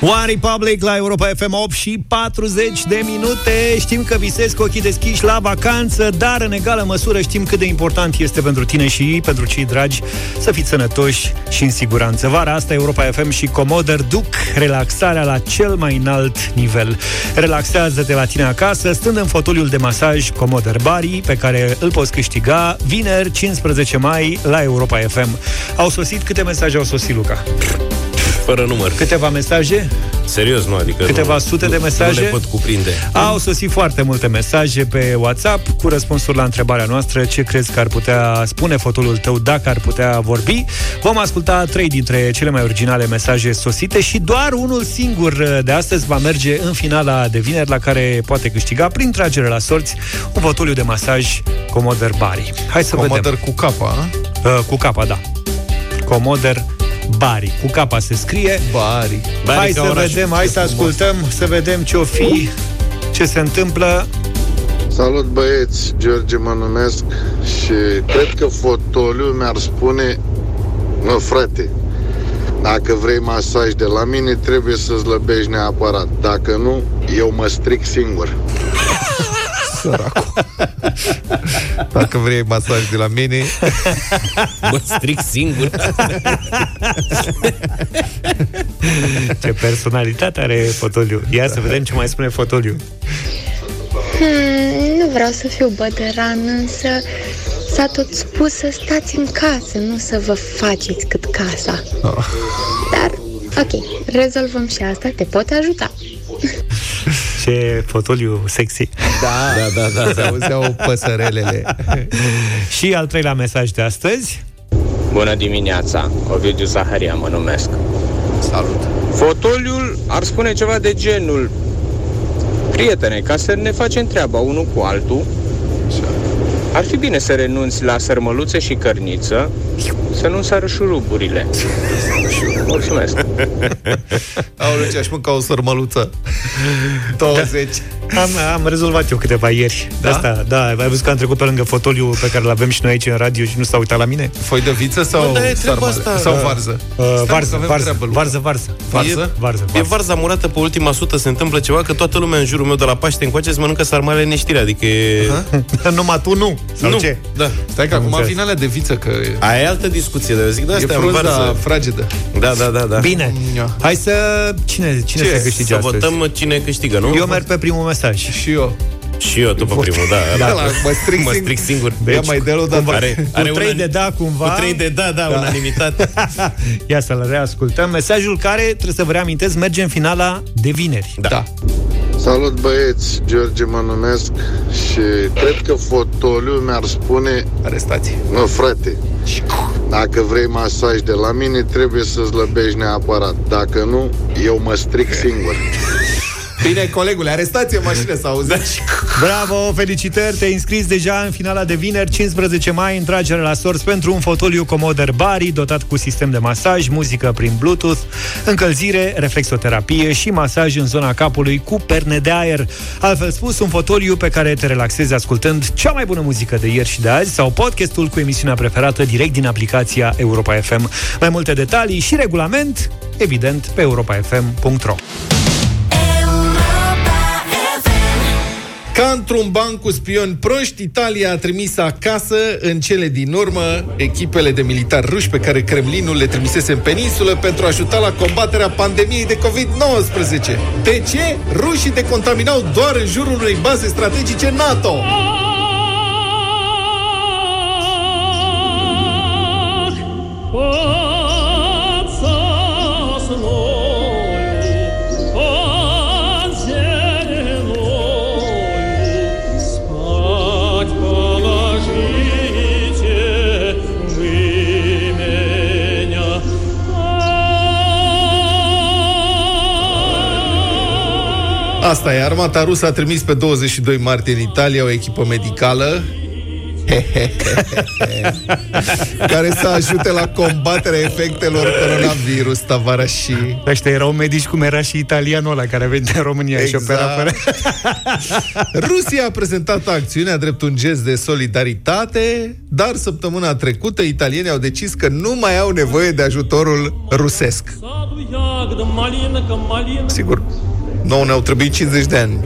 A: One Republic la Europa FM 8 și 40 de minute. Știm că visezi cu ochii deschiși la vacanță, dar în egală măsură știm cât de important este pentru tine și pentru cei dragi să fiți sănătoși și în siguranță. Vara asta Europa FM și Comoder duc relaxarea la cel mai înalt nivel. Relaxează-te la tine acasă, stând în fotoliul de masaj Comoder Bari, pe care îl poți câștiga vineri 15 mai la Europa FM. Au sosit câte mesaje au sosit, Luca?
C: Fără număr.
A: Câteva mesaje?
C: Serios, nu, adică
A: Câteva
C: nu,
A: sute
C: nu,
A: de mesaje?
C: Nu le pot cuprinde.
A: Au sosit foarte multe mesaje pe WhatsApp cu răspunsuri la întrebarea noastră ce crezi că ar putea spune fotolul tău dacă ar putea vorbi. Vom asculta trei dintre cele mai originale mesaje sosite și doar unul singur de astăzi va merge în finala de vineri la care poate câștiga prin tragere la sorți un fotoliu de masaj Comoder Bari. Hai să
B: Comoder
A: vedem.
B: cu capa,
A: Uh, cu capa, da. Comoder Bari. Cu capa se scrie.
B: Bari.
C: Bari
A: hai
C: ca
A: să
C: oraș.
A: vedem, hai să ascultăm, să vedem ce o fi, ce se întâmplă.
J: Salut băieți, George mă numesc și cred că fotoliu mi-ar spune Mă frate, dacă vrei masaj de la mine trebuie să slăbești neapărat Dacă nu, eu mă stric singur
B: Săracul. Dacă vrei masaj de la mine,
C: Mă stric singur.
A: Ce personalitate are fotoliu. Ia să vedem ce mai spune fotoliu.
K: Hmm, nu vreau să fiu bădăran, însă s-a tot spus să stați în casă, nu să vă faceți cât casa.
B: Oh.
K: Dar, ok, rezolvăm și asta, te pot ajuta.
A: Ce fotoliu sexy.
B: da, da, da, da. se auzeau păsărelele.
A: Și al treilea mesaj de astăzi.
L: Bună dimineața, Ovidiu Zaharia mă numesc.
B: Salut.
L: Fotoliul ar spune ceva de genul Prietene, ca să ne facem treaba unul cu altul, ar fi bine să renunți la sărmăluțe și cărniță, să nu sară șuruburile. Mulțumesc!
B: Aoleu, ce aș mânca o sărmăluță. 20.
A: Am, am rezolvat eu câteva ieri. Da? Asta, da, ai văzut că am trecut pe lângă fotoliu pe care îl avem și noi aici în radio și nu s-a uitat la mine?
B: Foi de viță sau
C: Bă, da, e treaba
B: sarmale?
C: asta.
B: Sau
C: Da.
B: varză?
A: Uh,
B: Stai,
A: varză,
B: că avem
A: varză,
B: treabă, Luca.
A: varză, varză,
B: Varză?
A: varză, varză,
C: E
A: varză.
C: varza murată pe ultima sută, se întâmplă ceva că toată lumea în jurul meu de la Paște încoace se mănâncă sarmale neștire, adică e...
A: Numai tu nu. Sau
C: nu,
A: ce?
C: da.
B: Stai că acum
A: înțeles.
B: vin alea de viță, că
C: Aia e altă discuție, dar eu zic, da,
B: e
C: asta e în
B: frunza
C: varză.
B: fragedă.
C: Da, da, da, da.
A: Bine.
B: Ia.
A: Hai să... Cine, cine
C: Ce?
A: să câștige
C: Să
A: astăzi?
C: votăm cine câștigă, nu?
A: Eu merg pe primul mesaj.
B: Și eu.
C: Și eu, tu pe primul, da.
B: Da, la- mă stric
C: mă
B: singur.
C: stric singur.
B: Ia mai dă-l o dată.
C: Are, are
A: Cu trei
C: una-
A: de da, cumva.
C: Cu trei de da, da, da. unanimitate.
A: Ia să-l reascultăm. Mesajul care, trebuie să vă reamintesc, merge în finala de vineri.
C: Da.
B: Da.
J: Salut băieți, George mă numesc și cred că fotoliu mi-ar spune
B: Arestați.
J: Mă frate, dacă vrei masaj de la mine trebuie să slăbești neapărat Dacă nu, eu mă stric singur
B: Bine, colegule, arestați în mașină, s-a auzit.
A: Bravo, felicitări, te-ai înscris deja în finala de vineri, 15 mai, în tragere la sorți pentru un fotoliu Comoder Bari, dotat cu sistem de masaj, muzică prin Bluetooth, încălzire, reflexoterapie și masaj în zona capului cu perne de aer. Altfel spus, un fotoliu pe care te relaxezi ascultând cea mai bună muzică de ieri și de azi sau podcastul cu emisiunea preferată direct din aplicația Europa FM. Mai multe detalii și regulament, evident, pe europafm.ro.
B: Ca într-un banc cu spioni proști, Italia a trimis acasă, în cele din urmă, echipele de militari ruși pe care Kremlinul le trimisese în peninsulă pentru a ajuta la combaterea pandemiei de COVID-19. De ce? Rușii decontaminau doar în jurul unei baze strategice NATO. Asta e, armata rusă a trimis pe 22 martie în Italia o echipă medicală care să ajute la combaterea efectelor coronavirus, Tavara și...
A: Ăștia erau medici cum era și italianul ăla care a venit în România exact. și opera fără...
B: Rusia a prezentat acțiunea drept un gest de solidaritate, dar săptămâna trecută italienii au decis că nu mai au nevoie de ajutorul rusesc. Sigur, nouă ne-au trebuit 50 de ani.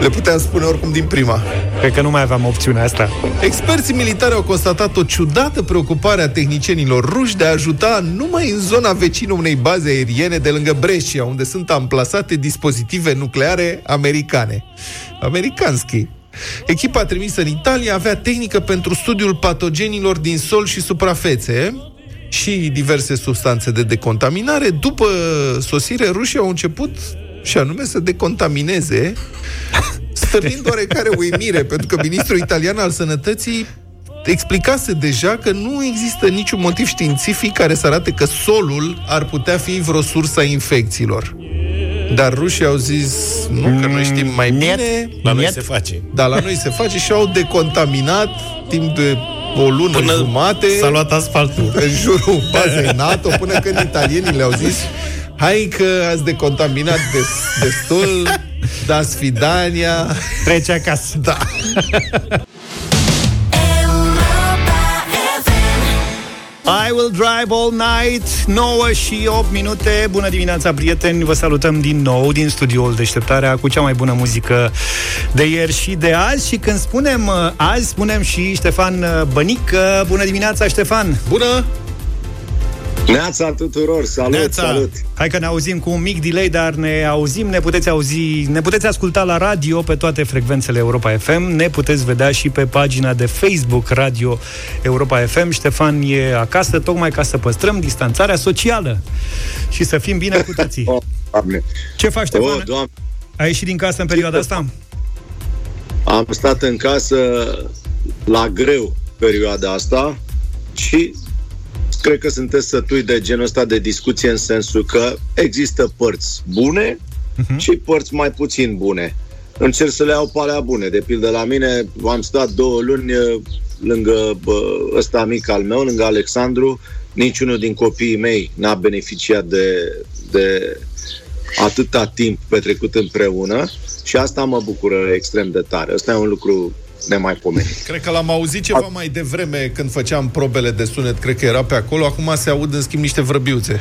B: Le puteam spune oricum din prima.
A: Cred că nu mai aveam opțiunea asta.
B: Experții militari au constatat o ciudată preocupare a tehnicienilor ruși de a ajuta numai în zona vecină unei baze aeriene de lângă Brescia, unde sunt amplasate dispozitive nucleare americane. Americanski. Echipa trimisă în Italia avea tehnică pentru studiul patogenilor din sol și suprafețe și diverse substanțe de decontaminare. După sosire, rușii au început și anume să decontamineze, stârnind oarecare uimire, pentru că ministrul italian al sănătății explicase deja că nu există niciun motiv științific care să arate că solul ar putea fi vreo sursă a infecțiilor. Dar rușii au zis, nu, că noi știm mai bine.
C: La noi se face.
B: Da, la noi se face și au decontaminat timp de o lună
C: Până
B: jumate
C: s-a luat asfaltul.
B: în jurul bazei NATO, până când italienii le-au zis hai că ați decontaminat des, destul, da sfidania.
A: Trece acasă.
B: Da.
A: I will drive all night 9 și 8 minute. Bună dimineața, prieteni. Vă salutăm din nou din studioul Deșteptarea Cu cea mai bună muzică de ieri și de azi. Și când spunem uh, azi Spunem și Ștefan uh, Bănică. Bună dimineața, Ștefan!
B: Bună!
M: Neața tuturor, salut,
A: Neața.
M: salut!
A: Hai că ne auzim cu un mic delay, dar ne auzim, ne puteți auzi, ne puteți asculta la radio pe toate frecvențele Europa FM, ne puteți vedea și pe pagina de Facebook Radio Europa FM. Ștefan e acasă tocmai ca să păstrăm distanțarea socială și să fim bine cu toții.
M: Oh, doamne.
A: Ce faci, Ștefan?
M: Oh, doamne.
A: Ai ieșit din casă în perioada asta?
M: Am stat în casă la greu perioada asta și cred că sunteți sătui de genul ăsta de discuție în sensul că există părți bune uh-huh. și părți mai puțin bune. Încerc să le iau pe alea bune. De pildă la mine am stat două luni eh, lângă bă, ăsta mic al meu, lângă Alexandru. Niciunul din copiii mei n-a beneficiat de, de atâta timp petrecut împreună și asta mă bucură extrem de tare. Asta e un lucru nemaipomenit.
B: Cred că l-am auzit ceva mai devreme când făceam probele de sunet, cred că era pe acolo, acum se aud în schimb niște vrăbiuțe.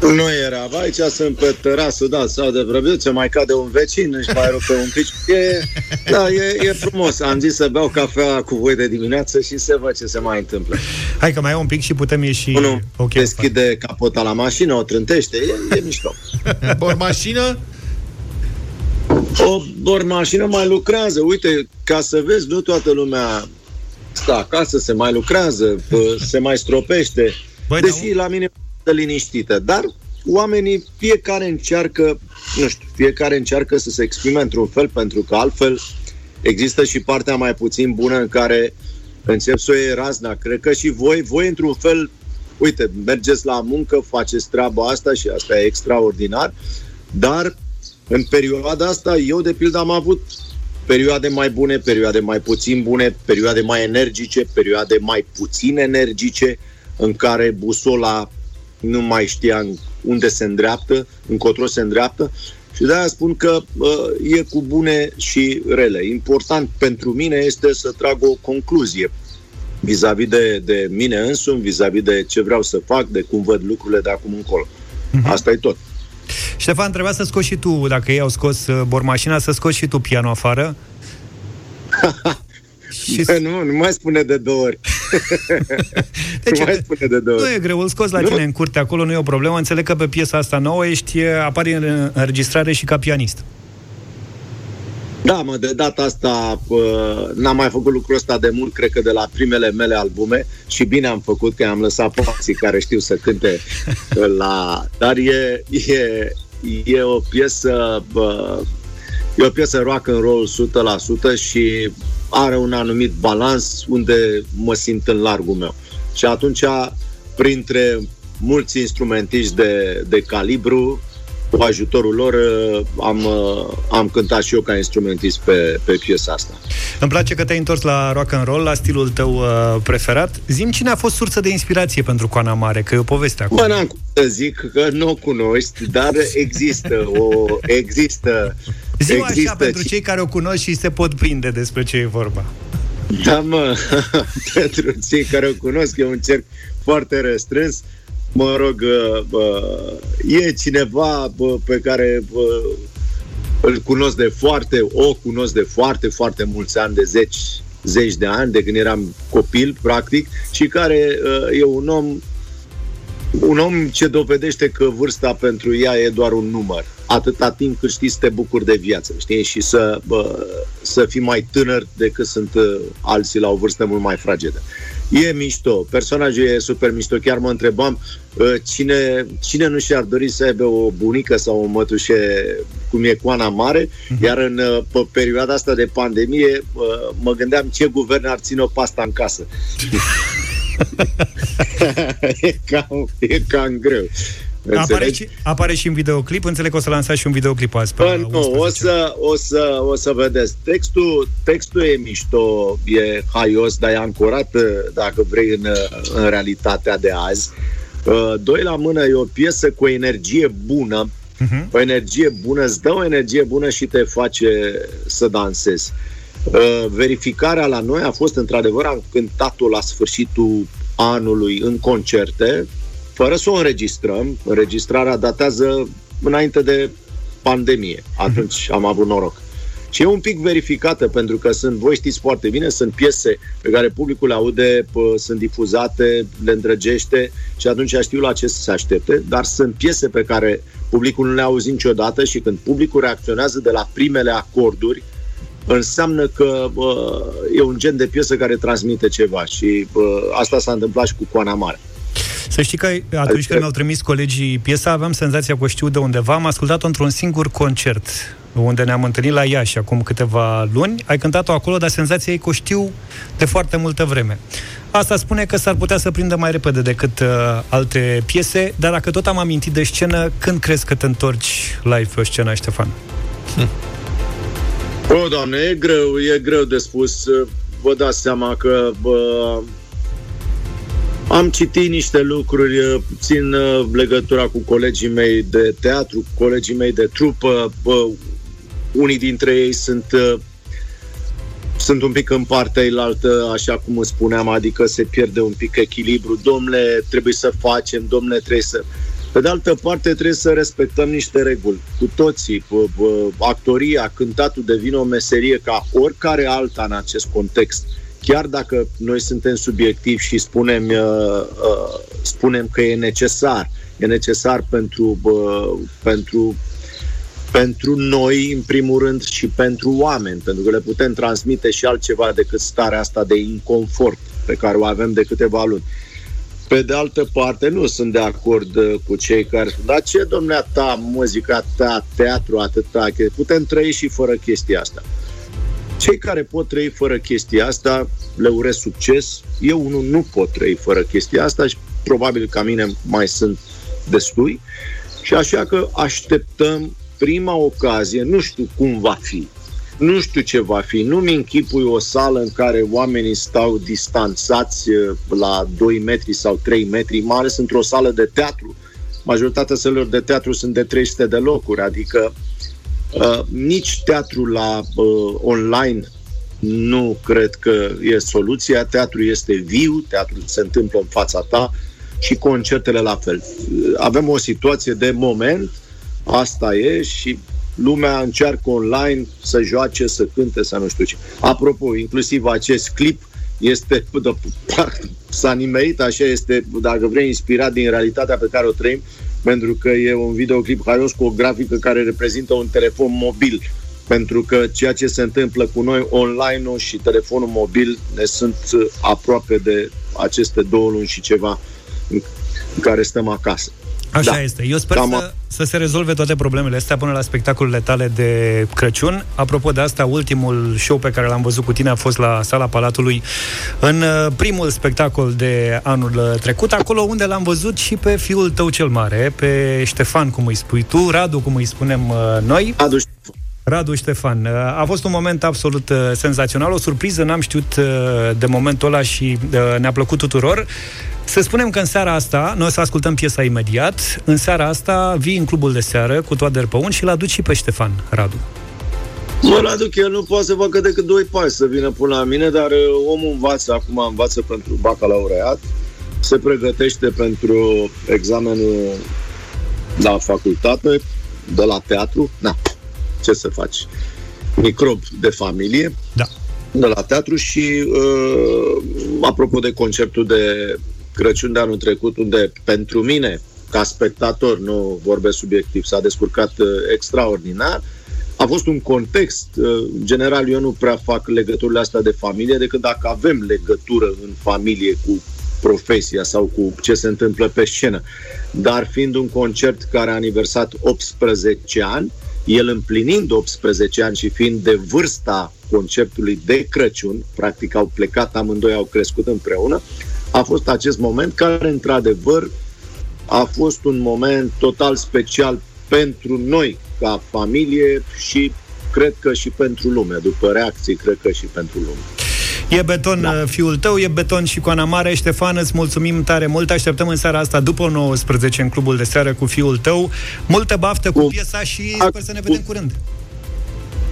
M: Nu era, bă, aici sunt pe terasă, da, sau de vrăbiuțe, mai cade un vecin, își mai rupe un pic. E, da, e, e frumos. Am zis să beau cafea cu voi de dimineață și să văd ce se mai întâmplă.
A: Hai că mai e un pic și putem ieși...
M: Unul
A: Ok,
M: deschide capota la mașină, o trântește, e, e mișto.
B: Bor mașină?
M: O bormașină mai lucrează. Uite, ca să vezi, nu toată lumea stă acasă, se mai lucrează, pă, se mai stropește.
A: Băi,
M: Deși la mine e liniștită. Dar oamenii, fiecare încearcă, nu știu, fiecare încearcă să se exprime într-un fel, pentru că altfel există și partea mai puțin bună în care încep să o iei razna. Cred că și voi, voi într-un fel, uite, mergeți la muncă, faceți treaba asta și asta e extraordinar, dar în perioada asta, eu, de pildă, am avut perioade mai bune, perioade mai puțin bune, perioade mai energice, perioade mai puțin energice, în care busola nu mai știa unde se îndreaptă, încotro se îndreaptă. Și de-aia spun că uh, e cu bune și rele. Important pentru mine este să trag o concluzie vis-a-vis de, de mine însumi, vis-a-vis de ce vreau să fac, de cum văd lucrurile de acum încolo. Asta e tot.
A: Ștefan, trebuia să scoți și tu, dacă ei au scos uh, bormașina, să scoți și tu pianul afară.
M: și... nu, nu mai spune de două ori.
A: Deci,
M: nu mai spune de două
A: Nu
M: ori.
A: e greu, îl scoți la
M: Nu.
A: tine în curte, acolo nu e o problemă. Înțeleg că pe piesa asta nouă ești, e, apari în înregistrare și ca pianist.
M: Da, mă, de data asta uh, n-am mai făcut lucrul ăsta de mult, cred că de la primele mele albume și bine am făcut că am lăsat pe alții care știu să cânte la... Dar e, e, e o piesă uh, e o piesă rock and roll 100% și are un anumit balans unde mă simt în largul meu. Și atunci, printre mulți instrumentiști de, de calibru, cu ajutorul lor uh, am, uh, am cântat și eu ca instrumentist pe, pe piesa asta.
A: Îmi place că te-ai întors la rock and roll, la stilul tău uh, preferat. Zim cine a fost sursă de inspirație pentru Coana Mare, că e o poveste acum.
M: Bă, n-am cum să zic că nu o cunoști, dar există o... Există...
A: Zi așa
M: există
A: pentru cei care o cunosc și se pot prinde despre ce e vorba.
M: Da, mă, pentru cei care o cunosc, e un cerc foarte restrâns. Mă rog, uh, uh, e cineva bă, pe care bă, îl cunosc de foarte, o cunosc de foarte, foarte mulți ani, de zeci, zeci de ani, de când eram copil, practic, și care uh, e un om un om ce dovedește că vârsta pentru ea e doar un număr. Atâta timp cât știți să te bucuri de viață, știi? Și să, bă, să fii mai tânăr decât sunt uh, alții la o vârstă mult mai fragedă. E mișto, personajul e super mișto. Chiar mă întrebam uh, cine, cine nu și-ar dori să aibă o bunică sau o mătușe cum e Coana Mare, uh-huh. iar în uh, pe perioada asta de pandemie uh, mă gândeam ce guvern ar ține o pasta în casă. e, cam, e cam greu.
A: Apare și, apare și în videoclip, înțeleg că o să lansați și un videoclip azi.
M: Pe nu, o să, o, să, o să vedeți. Textul, textul e mișto, e haios, dar e ancorat, dacă vrei, în, în realitatea de azi. Uh, doi la mână e o piesă cu o energie bună, uh-huh. o energie bună, îți dă o energie bună și te face să dansezi. Uh, verificarea la noi a fost într-adevăr, am cântat-o la sfârșitul anului în concerte, fără să o înregistrăm. Înregistrarea datează înainte de pandemie. Atunci am avut noroc. Și e un pic verificată, pentru că sunt, voi știți foarte bine, sunt piese pe care publicul le aude, pă, sunt difuzate, le îndrăgește și atunci știu la ce să se aștepte, dar sunt piese pe care publicul nu le-a auzit niciodată și când publicul reacționează de la primele acorduri, înseamnă că bă, e un gen de piesă care transmite ceva și bă, asta s-a întâmplat și cu Coana Mare.
A: Să știi că atunci când mi-au trimis colegii piesa, aveam senzația că o știu de undeva. Am ascultat-o într-un singur concert unde ne-am întâlnit la Iași acum câteva luni. Ai cântat-o acolo, dar senzația e că o știu de foarte multă vreme. Asta spune că s-ar putea să prindă mai repede decât uh, alte piese, dar dacă tot am amintit de scenă, când crezi că te întorci live pe o scenă, Ștefan? Hm.
M: O, doamne, e greu, e greu de spus. Vă dați seama că bă, am citit niște lucruri, țin uh, legătura cu colegii mei de teatru, cu colegii mei de trupă. Bă, unii dintre ei sunt uh, sunt un pic în partea ilaltă, așa cum îți spuneam, adică se pierde un pic echilibru. Domnule, trebuie să facem, domnule, trebuie să... Pe de altă parte, trebuie să respectăm niște reguli. Cu toții, actoria, cântatul devine o meserie ca oricare alta în acest context. Chiar dacă noi suntem subiectivi și spunem, uh, uh, spunem că e necesar, e necesar pentru, uh, pentru pentru noi, în primul rând, și pentru oameni, pentru că le putem transmite și altceva decât starea asta de inconfort pe care o avem de câteva luni. Pe de altă parte, nu sunt de acord uh, cu cei care spun, dar ce, domnule, ta, muzica ta, teatru, atâta, putem trăi și fără chestia asta. Cei care pot trăi fără chestia asta, le urez succes. Eu unul nu pot trăi fără chestia asta și probabil ca mine mai sunt destui. Și așa că așteptăm prima ocazie, nu știu cum va fi, nu știu ce va fi. Nu-mi închipui o sală în care oamenii stau distanțați uh, la 2 metri sau 3 metri, mai ales într-o sală de teatru. Majoritatea sălilor de teatru sunt de 300 de locuri, adică uh, nici teatru la uh, online nu cred că e soluția. Teatru este viu, teatru se întâmplă în fața ta și concertele la fel. Avem o situație de moment, asta e și lumea încearcă online să joace, să cânte, să nu știu ce. Apropo, inclusiv acest clip este, s-a nimerit, așa este, dacă vrei, inspirat din realitatea pe care o trăim, pentru că e un videoclip haios cu o grafică care reprezintă un telefon mobil pentru că ceea ce se întâmplă cu noi online-ul și telefonul mobil ne sunt aproape de aceste două luni și ceva în care stăm acasă.
A: Așa da. este. Eu sper Cam... să, să se rezolve toate problemele astea până la spectacolele tale de Crăciun. Apropo de asta, ultimul show pe care l-am văzut cu tine a fost la Sala Palatului în uh, primul spectacol de anul uh, trecut, acolo unde l-am văzut și pe fiul tău cel mare, pe Ștefan, cum îi spui tu, Radu, cum îi spunem uh, noi.
M: Radu
A: Radu Ștefan, a fost un moment absolut senzațional, o surpriză, n-am știut de momentul ăla și ne-a plăcut tuturor. Să spunem că în seara asta, noi o să ascultăm piesa imediat, în seara asta vii în clubul de seară cu toate Păun și l-aduci și pe Ștefan, Radu.
M: Mă, Radu, că el nu poate să facă decât doi pași să vină până la mine, dar uh, omul învață, acum învață pentru bacalaureat, se pregătește pentru examenul la facultate, de la teatru, da, ce să faci? Microb de familie,
A: da.
M: de la teatru și, uh, apropo de concertul de Crăciun de anul trecut, unde pentru mine, ca spectator, nu vorbesc subiectiv, s-a descurcat uh, extraordinar, a fost un context. În general, eu nu prea fac legăturile astea de familie, decât dacă avem legătură în familie cu profesia sau cu ce se întâmplă pe scenă. Dar fiind un concert care a aniversat 18 ani, el împlinind 18 ani și fiind de vârsta concertului de Crăciun, practic au plecat amândoi, au crescut împreună, a fost acest moment care, într-adevăr, a fost un moment total special pentru noi ca familie și cred că și pentru lume. După reacții, cred că și pentru lume.
A: E beton da. Uh, fiul tău, e beton și cu Ana Mare. Ștefan, îți mulțumim tare mult. Așteptăm în seara asta, după 19, în clubul de seară cu fiul tău. Multă baftă cu, cu piesa și sper să ne vedem curând.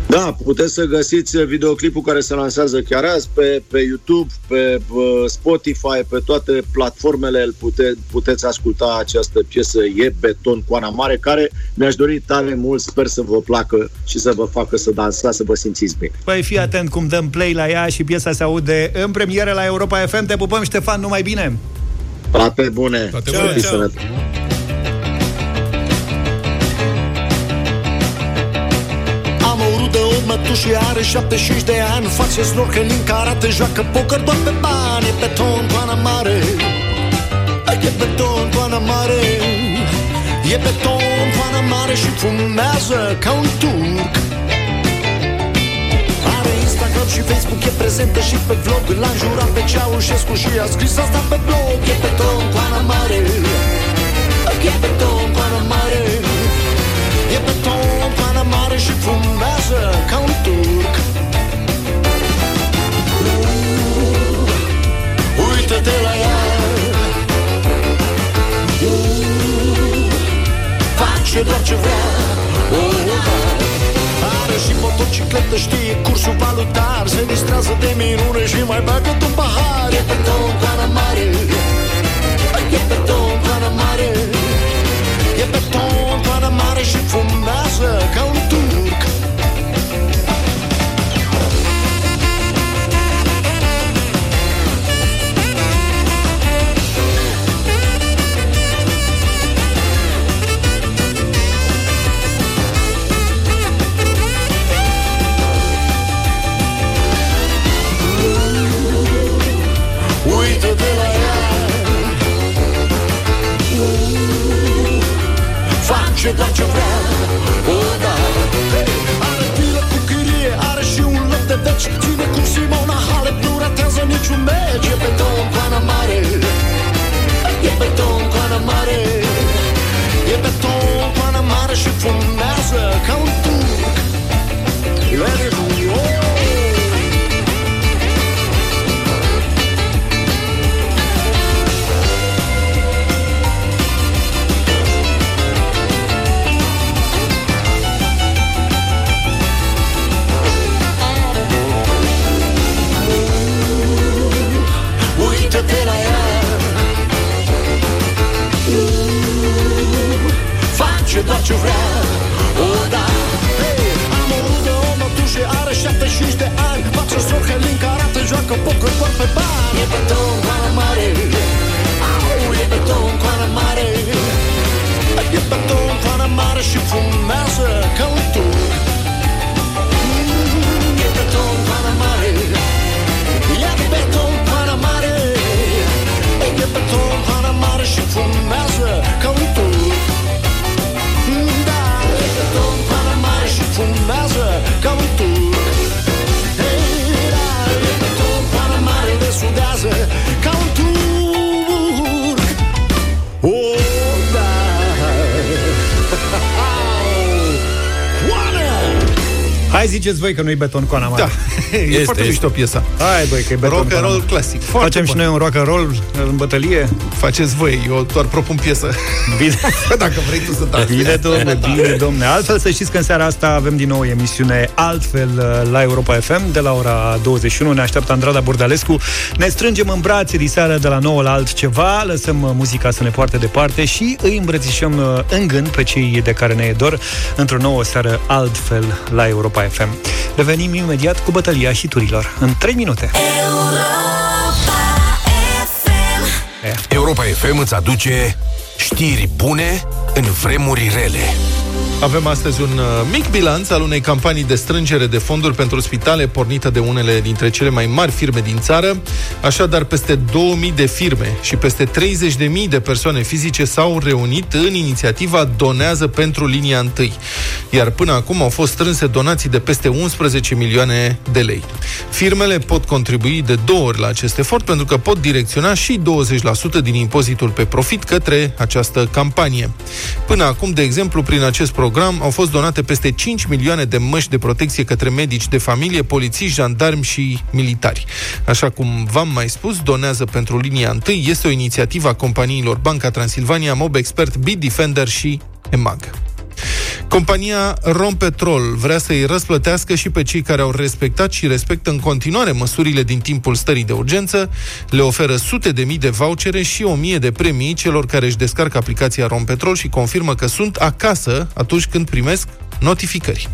M: Da, puteți să găsiți videoclipul care se lansează chiar azi pe, pe YouTube, pe uh, Spotify, pe toate platformele îl pute, puteți asculta această piesă E Beton cu Ana Mare, care mi-aș dori tare mult, sper să vă placă și să vă facă să dansați, să vă simțiți bine.
A: Păi fii atent cum dăm play la ea și piesa se aude în premieră la Europa FM. Te pupăm, Ștefan, numai bine!
M: Toate bune! Toate bune! Ceau, ceau.
N: Mătușii are 75 de ani. Face snorkeling, karate, joacă poker doar pe bani. E beton, coana mare. E beton, coana mare. E beton, coana mare și fumează ca un turc. Are Instagram și Facebook, e prezentă și pe vlog. L-a înjurat pe Ceaușescu și a scris asta pe blog. E beton, coana mare. E beton, coana mare E beton, coana mare și fumează ca un turc. Uh, Uită-te la ea. Uh, Face doar ce vrea. Uh, Are și motocicletă, știe cursul valutar. Se distrează de minune și mai bagă un pahar. E beton, coana mare. E beton, coana mare. E beton, coana mare și fumează ca un turc face doar ce vrea. O, da. Are pilă cu chirie, are și un loc de veci. Ține cu Simona Halep, nu ratează niciun meci. E beton cu Ana Mare. E beton cu Ana Mare. E beton cu Ana Mare și fumează ca un turc. Let it
A: ziceți voi că nu-i beton cu Ana Mare.
B: Da, e
A: Este,
B: foarte
A: este.
B: mișto piesa.
A: Hai băi, că e beton
B: Rock
A: cu
B: and
A: Ana
B: roll
A: Mare.
B: clasic. Foarte
A: Facem și
B: bun.
A: noi un rock and roll în bătălie?
B: Faceți voi, eu doar propun piesă.
A: Bine.
B: Dacă vrei tu să dansi.
A: Bine, domne, bine, domne. Altfel să știți că în seara asta avem din nou emisiune altfel uh, la Europa FM de la ora 21. Ne așteaptă Andrada Burdalescu. Ne strângem în brațe diseară de la 9 la altceva, lăsăm uh, muzica să ne poarte departe și îi îmbrățișăm uh, în gând pe cei de care ne e dor într-o nouă seară altfel la Europa FM. Revenim imediat cu bătălia hiturilor în 3 minute.
O: Europa FM îți aduce știri bune în vremuri rele.
B: Avem astăzi un uh, mic bilanț al unei campanii de strângere de fonduri pentru spitale pornită de unele dintre cele mai mari firme din țară. Așadar, peste 2000 de firme și peste 30.000 de persoane fizice s-au reunit în inițiativa Donează pentru linia 1. Iar până acum au fost strânse donații de peste 11 milioane de lei. Firmele pot contribui de două ori la acest efort pentru că pot direcționa și 20% din impozitul pe profit către această campanie. Până acum, de exemplu, prin acest program au fost donate peste 5 milioane de măști de protecție către medici de familie, polițiști, jandarmi și militari. Așa cum v-am mai spus, donează pentru linia 1 este o inițiativă a companiilor Banca Transilvania, Mob Expert, Bitdefender și EMAG. Compania Rompetrol vrea să-i răsplătească și pe cei care au respectat și respectă în continuare măsurile din timpul stării de urgență, le oferă sute de mii de vouchere și o mie de premii celor care își descarcă aplicația Rompetrol și confirmă că sunt acasă atunci când primesc notificări.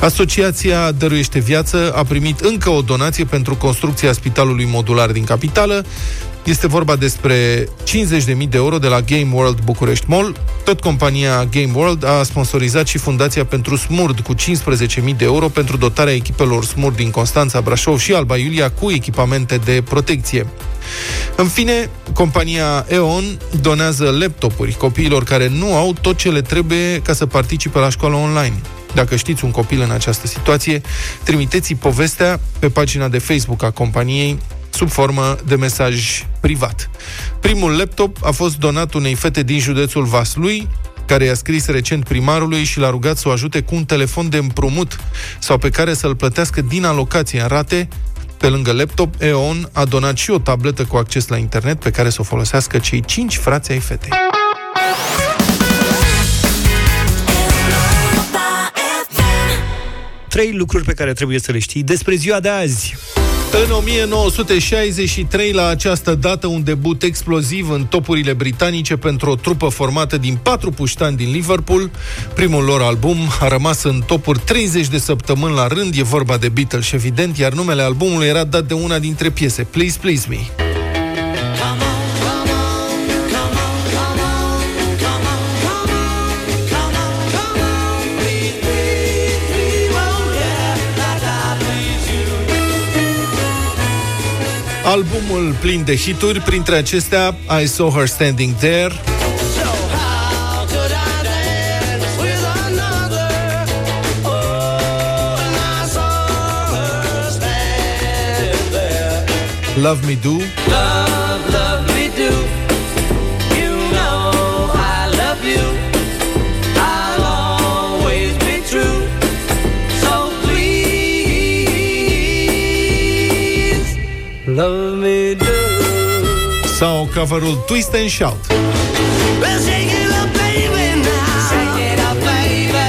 B: Asociația Dăruiește Viață a primit încă o donație pentru construcția spitalului modular din capitală. Este vorba despre 50.000 de euro de la Game World București Mall. Tot compania Game World a sponsorizat și Fundația pentru Smurd cu 15.000 de euro pentru dotarea echipelor Smurd din Constanța, Brașov și Alba Iulia cu echipamente de protecție. În fine, compania E.ON donează laptopuri copiilor care nu au tot ce le trebuie ca să participe la școală online. Dacă știți un copil în această situație, trimiteți povestea pe pagina de Facebook a companiei sub formă de mesaj privat. Primul laptop a fost donat unei fete din județul Vaslui, care i-a scris recent primarului și l-a rugat să o ajute cu un telefon de împrumut sau pe care să-l plătească din alocație în rate. Pe lângă laptop, EON a donat și o tabletă cu acces la internet pe care să o folosească cei cinci frați ai fetei.
A: Trei lucruri pe care trebuie să le știi despre ziua de azi.
B: În 1963, la această dată, un debut exploziv în topurile britanice pentru o trupă formată din patru puștani din Liverpool. Primul lor album a rămas în topuri 30 de săptămâni la rând, e vorba de Beatles, evident, iar numele albumului era dat de una dintre piese, Please Please Me. Albumul plin de hituri, printre acestea I Saw Her Standing There, Love Me Do,
N: Love,
B: coverul Twist and Shout.
N: Well, shake it up, baby, now. Shake it up, baby.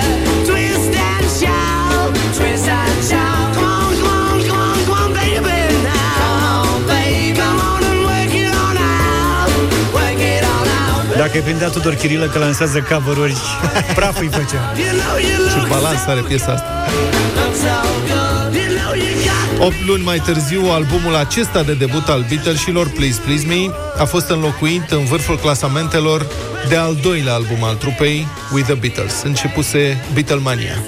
N: Twist and shout. Twist and shout. Come on, come on, come on, come on, baby, now. Come on, baby. Come on and work it on out. Work it on out.
A: Dacă îi prindea Tudor Chirilă că lansează cover-uri, praf îi făcea.
N: You know you
B: Ce
N: look
B: balans are piesa asta.
N: look so good. You know you got
B: 8 luni mai târziu, albumul acesta de debut al Beatlesilor, Please Please Me, a fost înlocuit în vârful clasamentelor de al doilea album al trupei, With the Beatles. Începuse Beatlemania.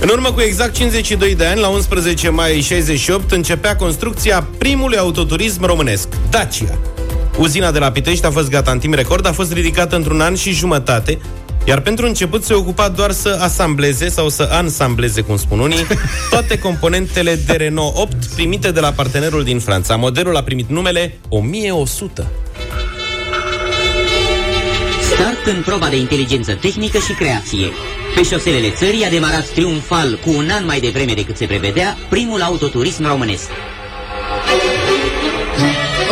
C: În urmă cu exact 52 de ani, la 11 mai 68, începea construcția primului autoturism românesc, Dacia. Uzina de la Pitești a fost gata în timp record, a fost ridicată într-un an și jumătate, iar pentru început se ocupa doar să asambleze sau să ansambleze, cum spun unii, toate componentele de Renault 8 primite de la partenerul din Franța. Modelul a primit numele 1100.
O: Start în proba de inteligență tehnică și creație. Pe șoselele țării a demarat triumfal cu un an mai devreme decât se prevedea primul autoturism românesc.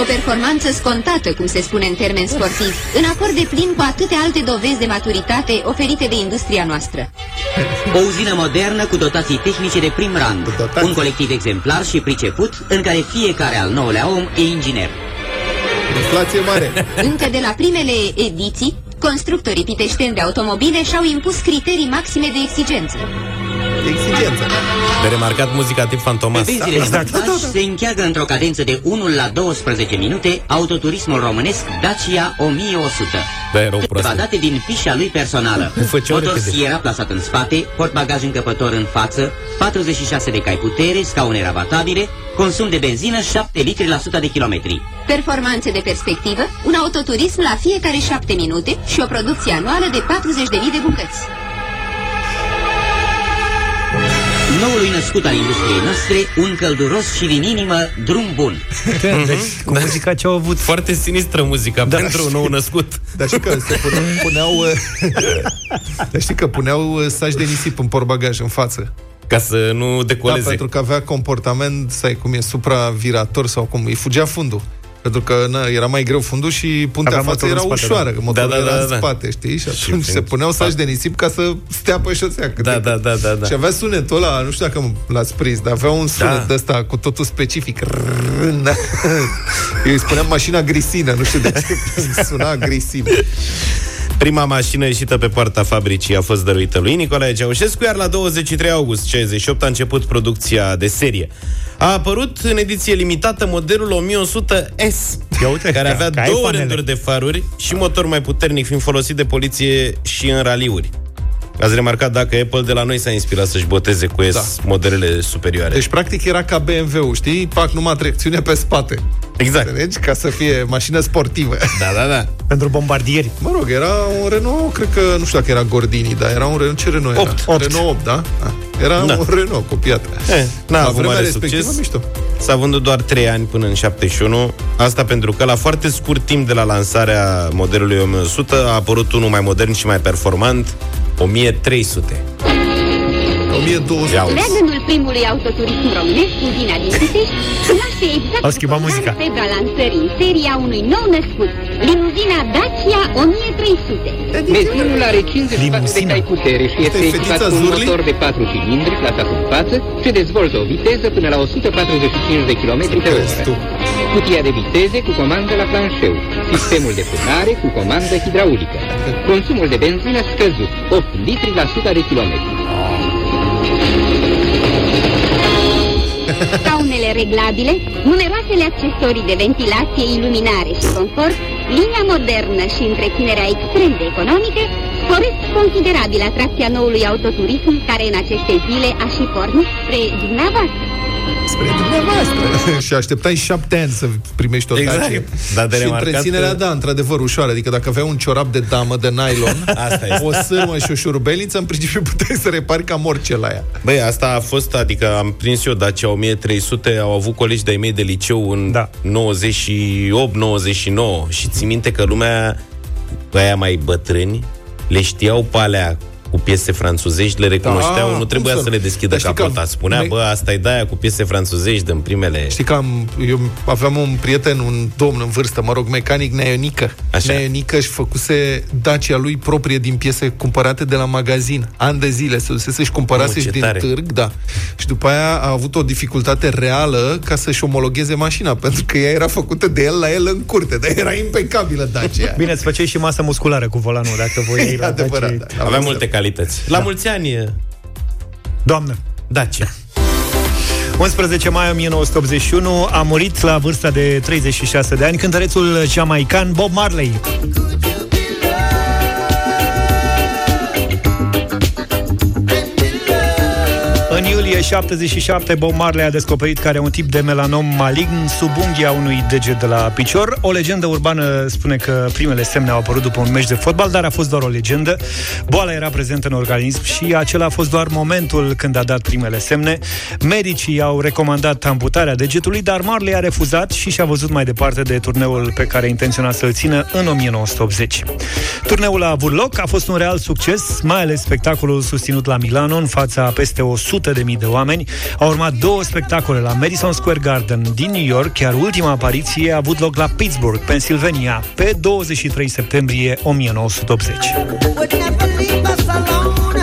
P: O performanță scontată, cum se spune în termeni sportivi, în acord de plin cu atâtea alte dovezi de maturitate oferite de industria noastră.
O: O uzină modernă cu dotații tehnice de prim rang. Un colectiv exemplar și priceput, în care fiecare al nouălea om e inginer.
B: Inflație mare.
P: Încă de la primele ediții, Constructorii piteșteni de automobile și-au impus criterii maxime de exigență.
B: Exigență.
C: De remarcat muzica tip fantomas.
O: Benzile exact. se încheagă într-o cadență de 1 la 12 minute autoturismul românesc Dacia 1100.
C: Da, erau
O: Câteva
C: proaste.
O: date din fișa lui personală.
C: făceau repede.
O: Motosiera plasat în spate, portbagaj încăpător în față, 46 de cai putere, scaune rabatabile, consum de benzină 7 litri la 100 de kilometri.
P: Performanțe de perspectivă, un autoturism la fiecare 7 minute și o producție anuală de 40.000 de bucăți.
O: Noului născut al industriei noastre, un călduros și din inimă drum bun.
A: Deci, cu muzica ce au avut.
C: Foarte sinistră muzica da, pentru un nou născut.
B: Dar știi că se pune, puneau... Dar știi că puneau uh, saci de nisip în portbagaj în față.
C: Ca să nu
B: Da,
C: decoleze.
B: pentru că avea comportament, sai cum e, supravirator sau cum, îi fugea fundul. Pentru că na, era mai greu fundul și puntea
A: Avea
B: față
A: motorul
B: era
A: în spate,
B: ușoară,
A: da.
B: că motorul
C: Da, da,
B: era
C: da,
B: în
C: da.
B: spate, știi? Și
C: Și
B: atunci se
C: fiind
B: puneau saci
C: față.
B: de nisip ca să stea pe șosea. cât
C: Da,
B: de-
C: da, da, da, da.
B: Și avea sunetul ăla, nu știu dacă l-ați prins, dar avea un sunet
C: Da.
B: de ăsta cu totul specific. Rrrn. Eu îi spuneam mașina grisină, nu știu de ce suna grisină.
C: Prima mașină ieșită pe poarta fabricii a fost dăruită lui Nicolae Ceaușescu, iar la 23 august 68 a început producția de serie. A apărut în ediție limitată modelul 1100S,
A: Ia uite,
C: care
A: ca-
C: avea
A: ca
C: două
A: iPhone-ele.
C: rânduri de faruri și motor mai puternic, fiind folosit de poliție și în raliuri. Ați remarcat dacă Apple de la noi s-a inspirat să-și boteze cu S
B: Da.
C: modelele superioare.
B: Deci, practic, era ca BMW-ul, știi? Pac numai tracțiune pe spate.
C: Exact.
B: Înțelegi? Ca să fie mașină sportivă.
C: Da, da, da.
A: Pentru bombardieri.
B: Mă rog, era un Renault, cred că, nu știu dacă era Gordini, dar era un Renault, ce Renault era?
C: 8.
B: Renault 8, da? Ah, Era
C: Da.
B: un Renault copiat.
C: Eh, n-a
B: La
C: avut
B: vremea
C: mare
B: respectivă,
C: succes.
B: mișto.
C: S-a vândut doar 3 ani până în 71. Asta pentru că la foarte scurt timp de la lansarea modelului 1100 a apărut unul mai modern și mai performant, 1300.
B: 1200.
C: Ia uzi.
P: Leagănul primului autoturism românesc, Udina din Pitești, naște exact
A: Au schimbat
P: cu
A: muzica.
P: febra lansării în seria unui nou născut, limuzina Dacia 1300.
L: Benzinul are 54 de
A: Limuzina.
L: cai putere și este
B: Asta e
L: echipat
B: fetița
L: cu un
B: Zurli?
L: motor de 4 cilindri plasat în față și dezvoltă o viteză până la 145 de km pe
B: Crezi tu?
L: oră. Cutia de viteze cu comandă la planșeu, sistemul de frânare cu comandă hidraulică, consumul de benzină scăzut, 8 litri la 100 de kilometri.
P: Scaunele reglabile, numeroasele accesorii de ventilație, iluminare și confort, linia modernă și întreținerea extrem de economică, sporesc considerabil atracția noului autoturism care în aceste zile a și pornit spre dumneavoastră.
B: Spre dumneavoastră. și așteptai șapte ani să primești o
C: Exact.
B: Dacia.
C: Dar de
B: și
C: remarcat
B: întreținerea,
C: că-
B: da, într-adevăr, ușoară. Adică dacă aveai un ciorap de damă de nylon,
C: Asta este.
B: o sârmă și o șurubeliță, în principiu puteai să repari cam orice la ea.
C: Băi, asta a fost, adică am prins eu Dacia 1300, au avut colegi de-ai mei de liceu în
A: Da.
C: 98-99 și țin minte că lumea, aia mai bătrâni, le știau pe alea cu piese franțuzești, le recunoșteau,
B: Da,
C: nu trebuia
B: cum
C: să
B: să
C: le
B: nu?
C: deschidă
B: Dar știi că
C: capota. Spunea,
B: me-
C: bă, asta e de-aia cu piese franțuzești din primele...
B: Știi că am, eu aveam un prieten, un domn în vârstă, mă rog, mecanic neaionică.
C: Așa.
B: Neaionică și făcuse Dacia lui proprie din piese cumpărate de la magazin. Ani de zile se dusese și cumpărase
C: Mamă,
B: și
C: ce
B: din
C: tare.
B: târg, da. Și după aia a avut o dificultate reală ca să-și omologheze mașina, pentru că ea era făcută de el la el în curte, dar era impecabilă Dacia.
A: Bine, îți făceai și masă musculară cu volanul, dacă voi
B: E
A: la
B: adevărat,
A: Dacia.
B: da.
C: Avea multe calități. La mulți ani,
A: Doamnă.
C: Dacia.
A: 11 mai 1981 a murit la vârsta de 36 de ani cântărețul jamaican Bob Marley. Iulie 77, Bob Marley a descoperit că are un tip de melanom malign sub unghia unui deget de la picior. O legendă urbană spune că primele semne au apărut după un meci de fotbal, dar a fost doar o legendă. Boala era prezentă în organism și acela a fost doar momentul când a dat primele semne. Medicii au recomandat amputarea degetului, dar Marley a refuzat și și-a văzut mai departe de turneul pe care intenționa să-l țină în 1980. Turneul a avut loc, a fost un real succes, mai ales spectacolul susținut la Milano în fața a peste 100.000 de oameni. Au urmat două spectacole la Madison Square Garden din New York, iar ultima apariție a avut loc la Pittsburgh, Pennsylvania, pe 23 septembrie 1980.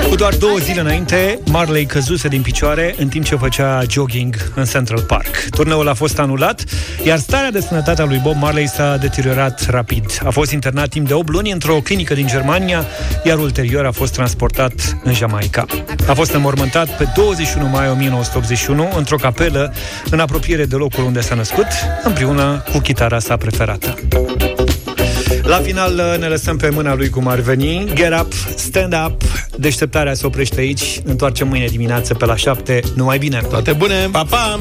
A: Cu doar două zile înainte, Marley căzuse din picioare în timp ce făcea jogging în Central Park. Turneul a fost anulat, iar starea de sănătate a lui Bob Marley s-a deteriorat rapid. A fost internat timp de 8 luni într-o clinică din Germania, iar ulterior a fost transportat în Jamaica. A fost înmormântat pe 21 mai 1981 într-o capelă în apropiere de locul unde s-a născut, împreună cu chitara sa preferată. La final ne lăsăm pe mâna lui cum ar veni. Get up, stand up. Deșteptarea se oprește aici. Întoarcem mâine dimineață pe la 7 Numai bine.
B: Toate bune.
C: Pa, pa!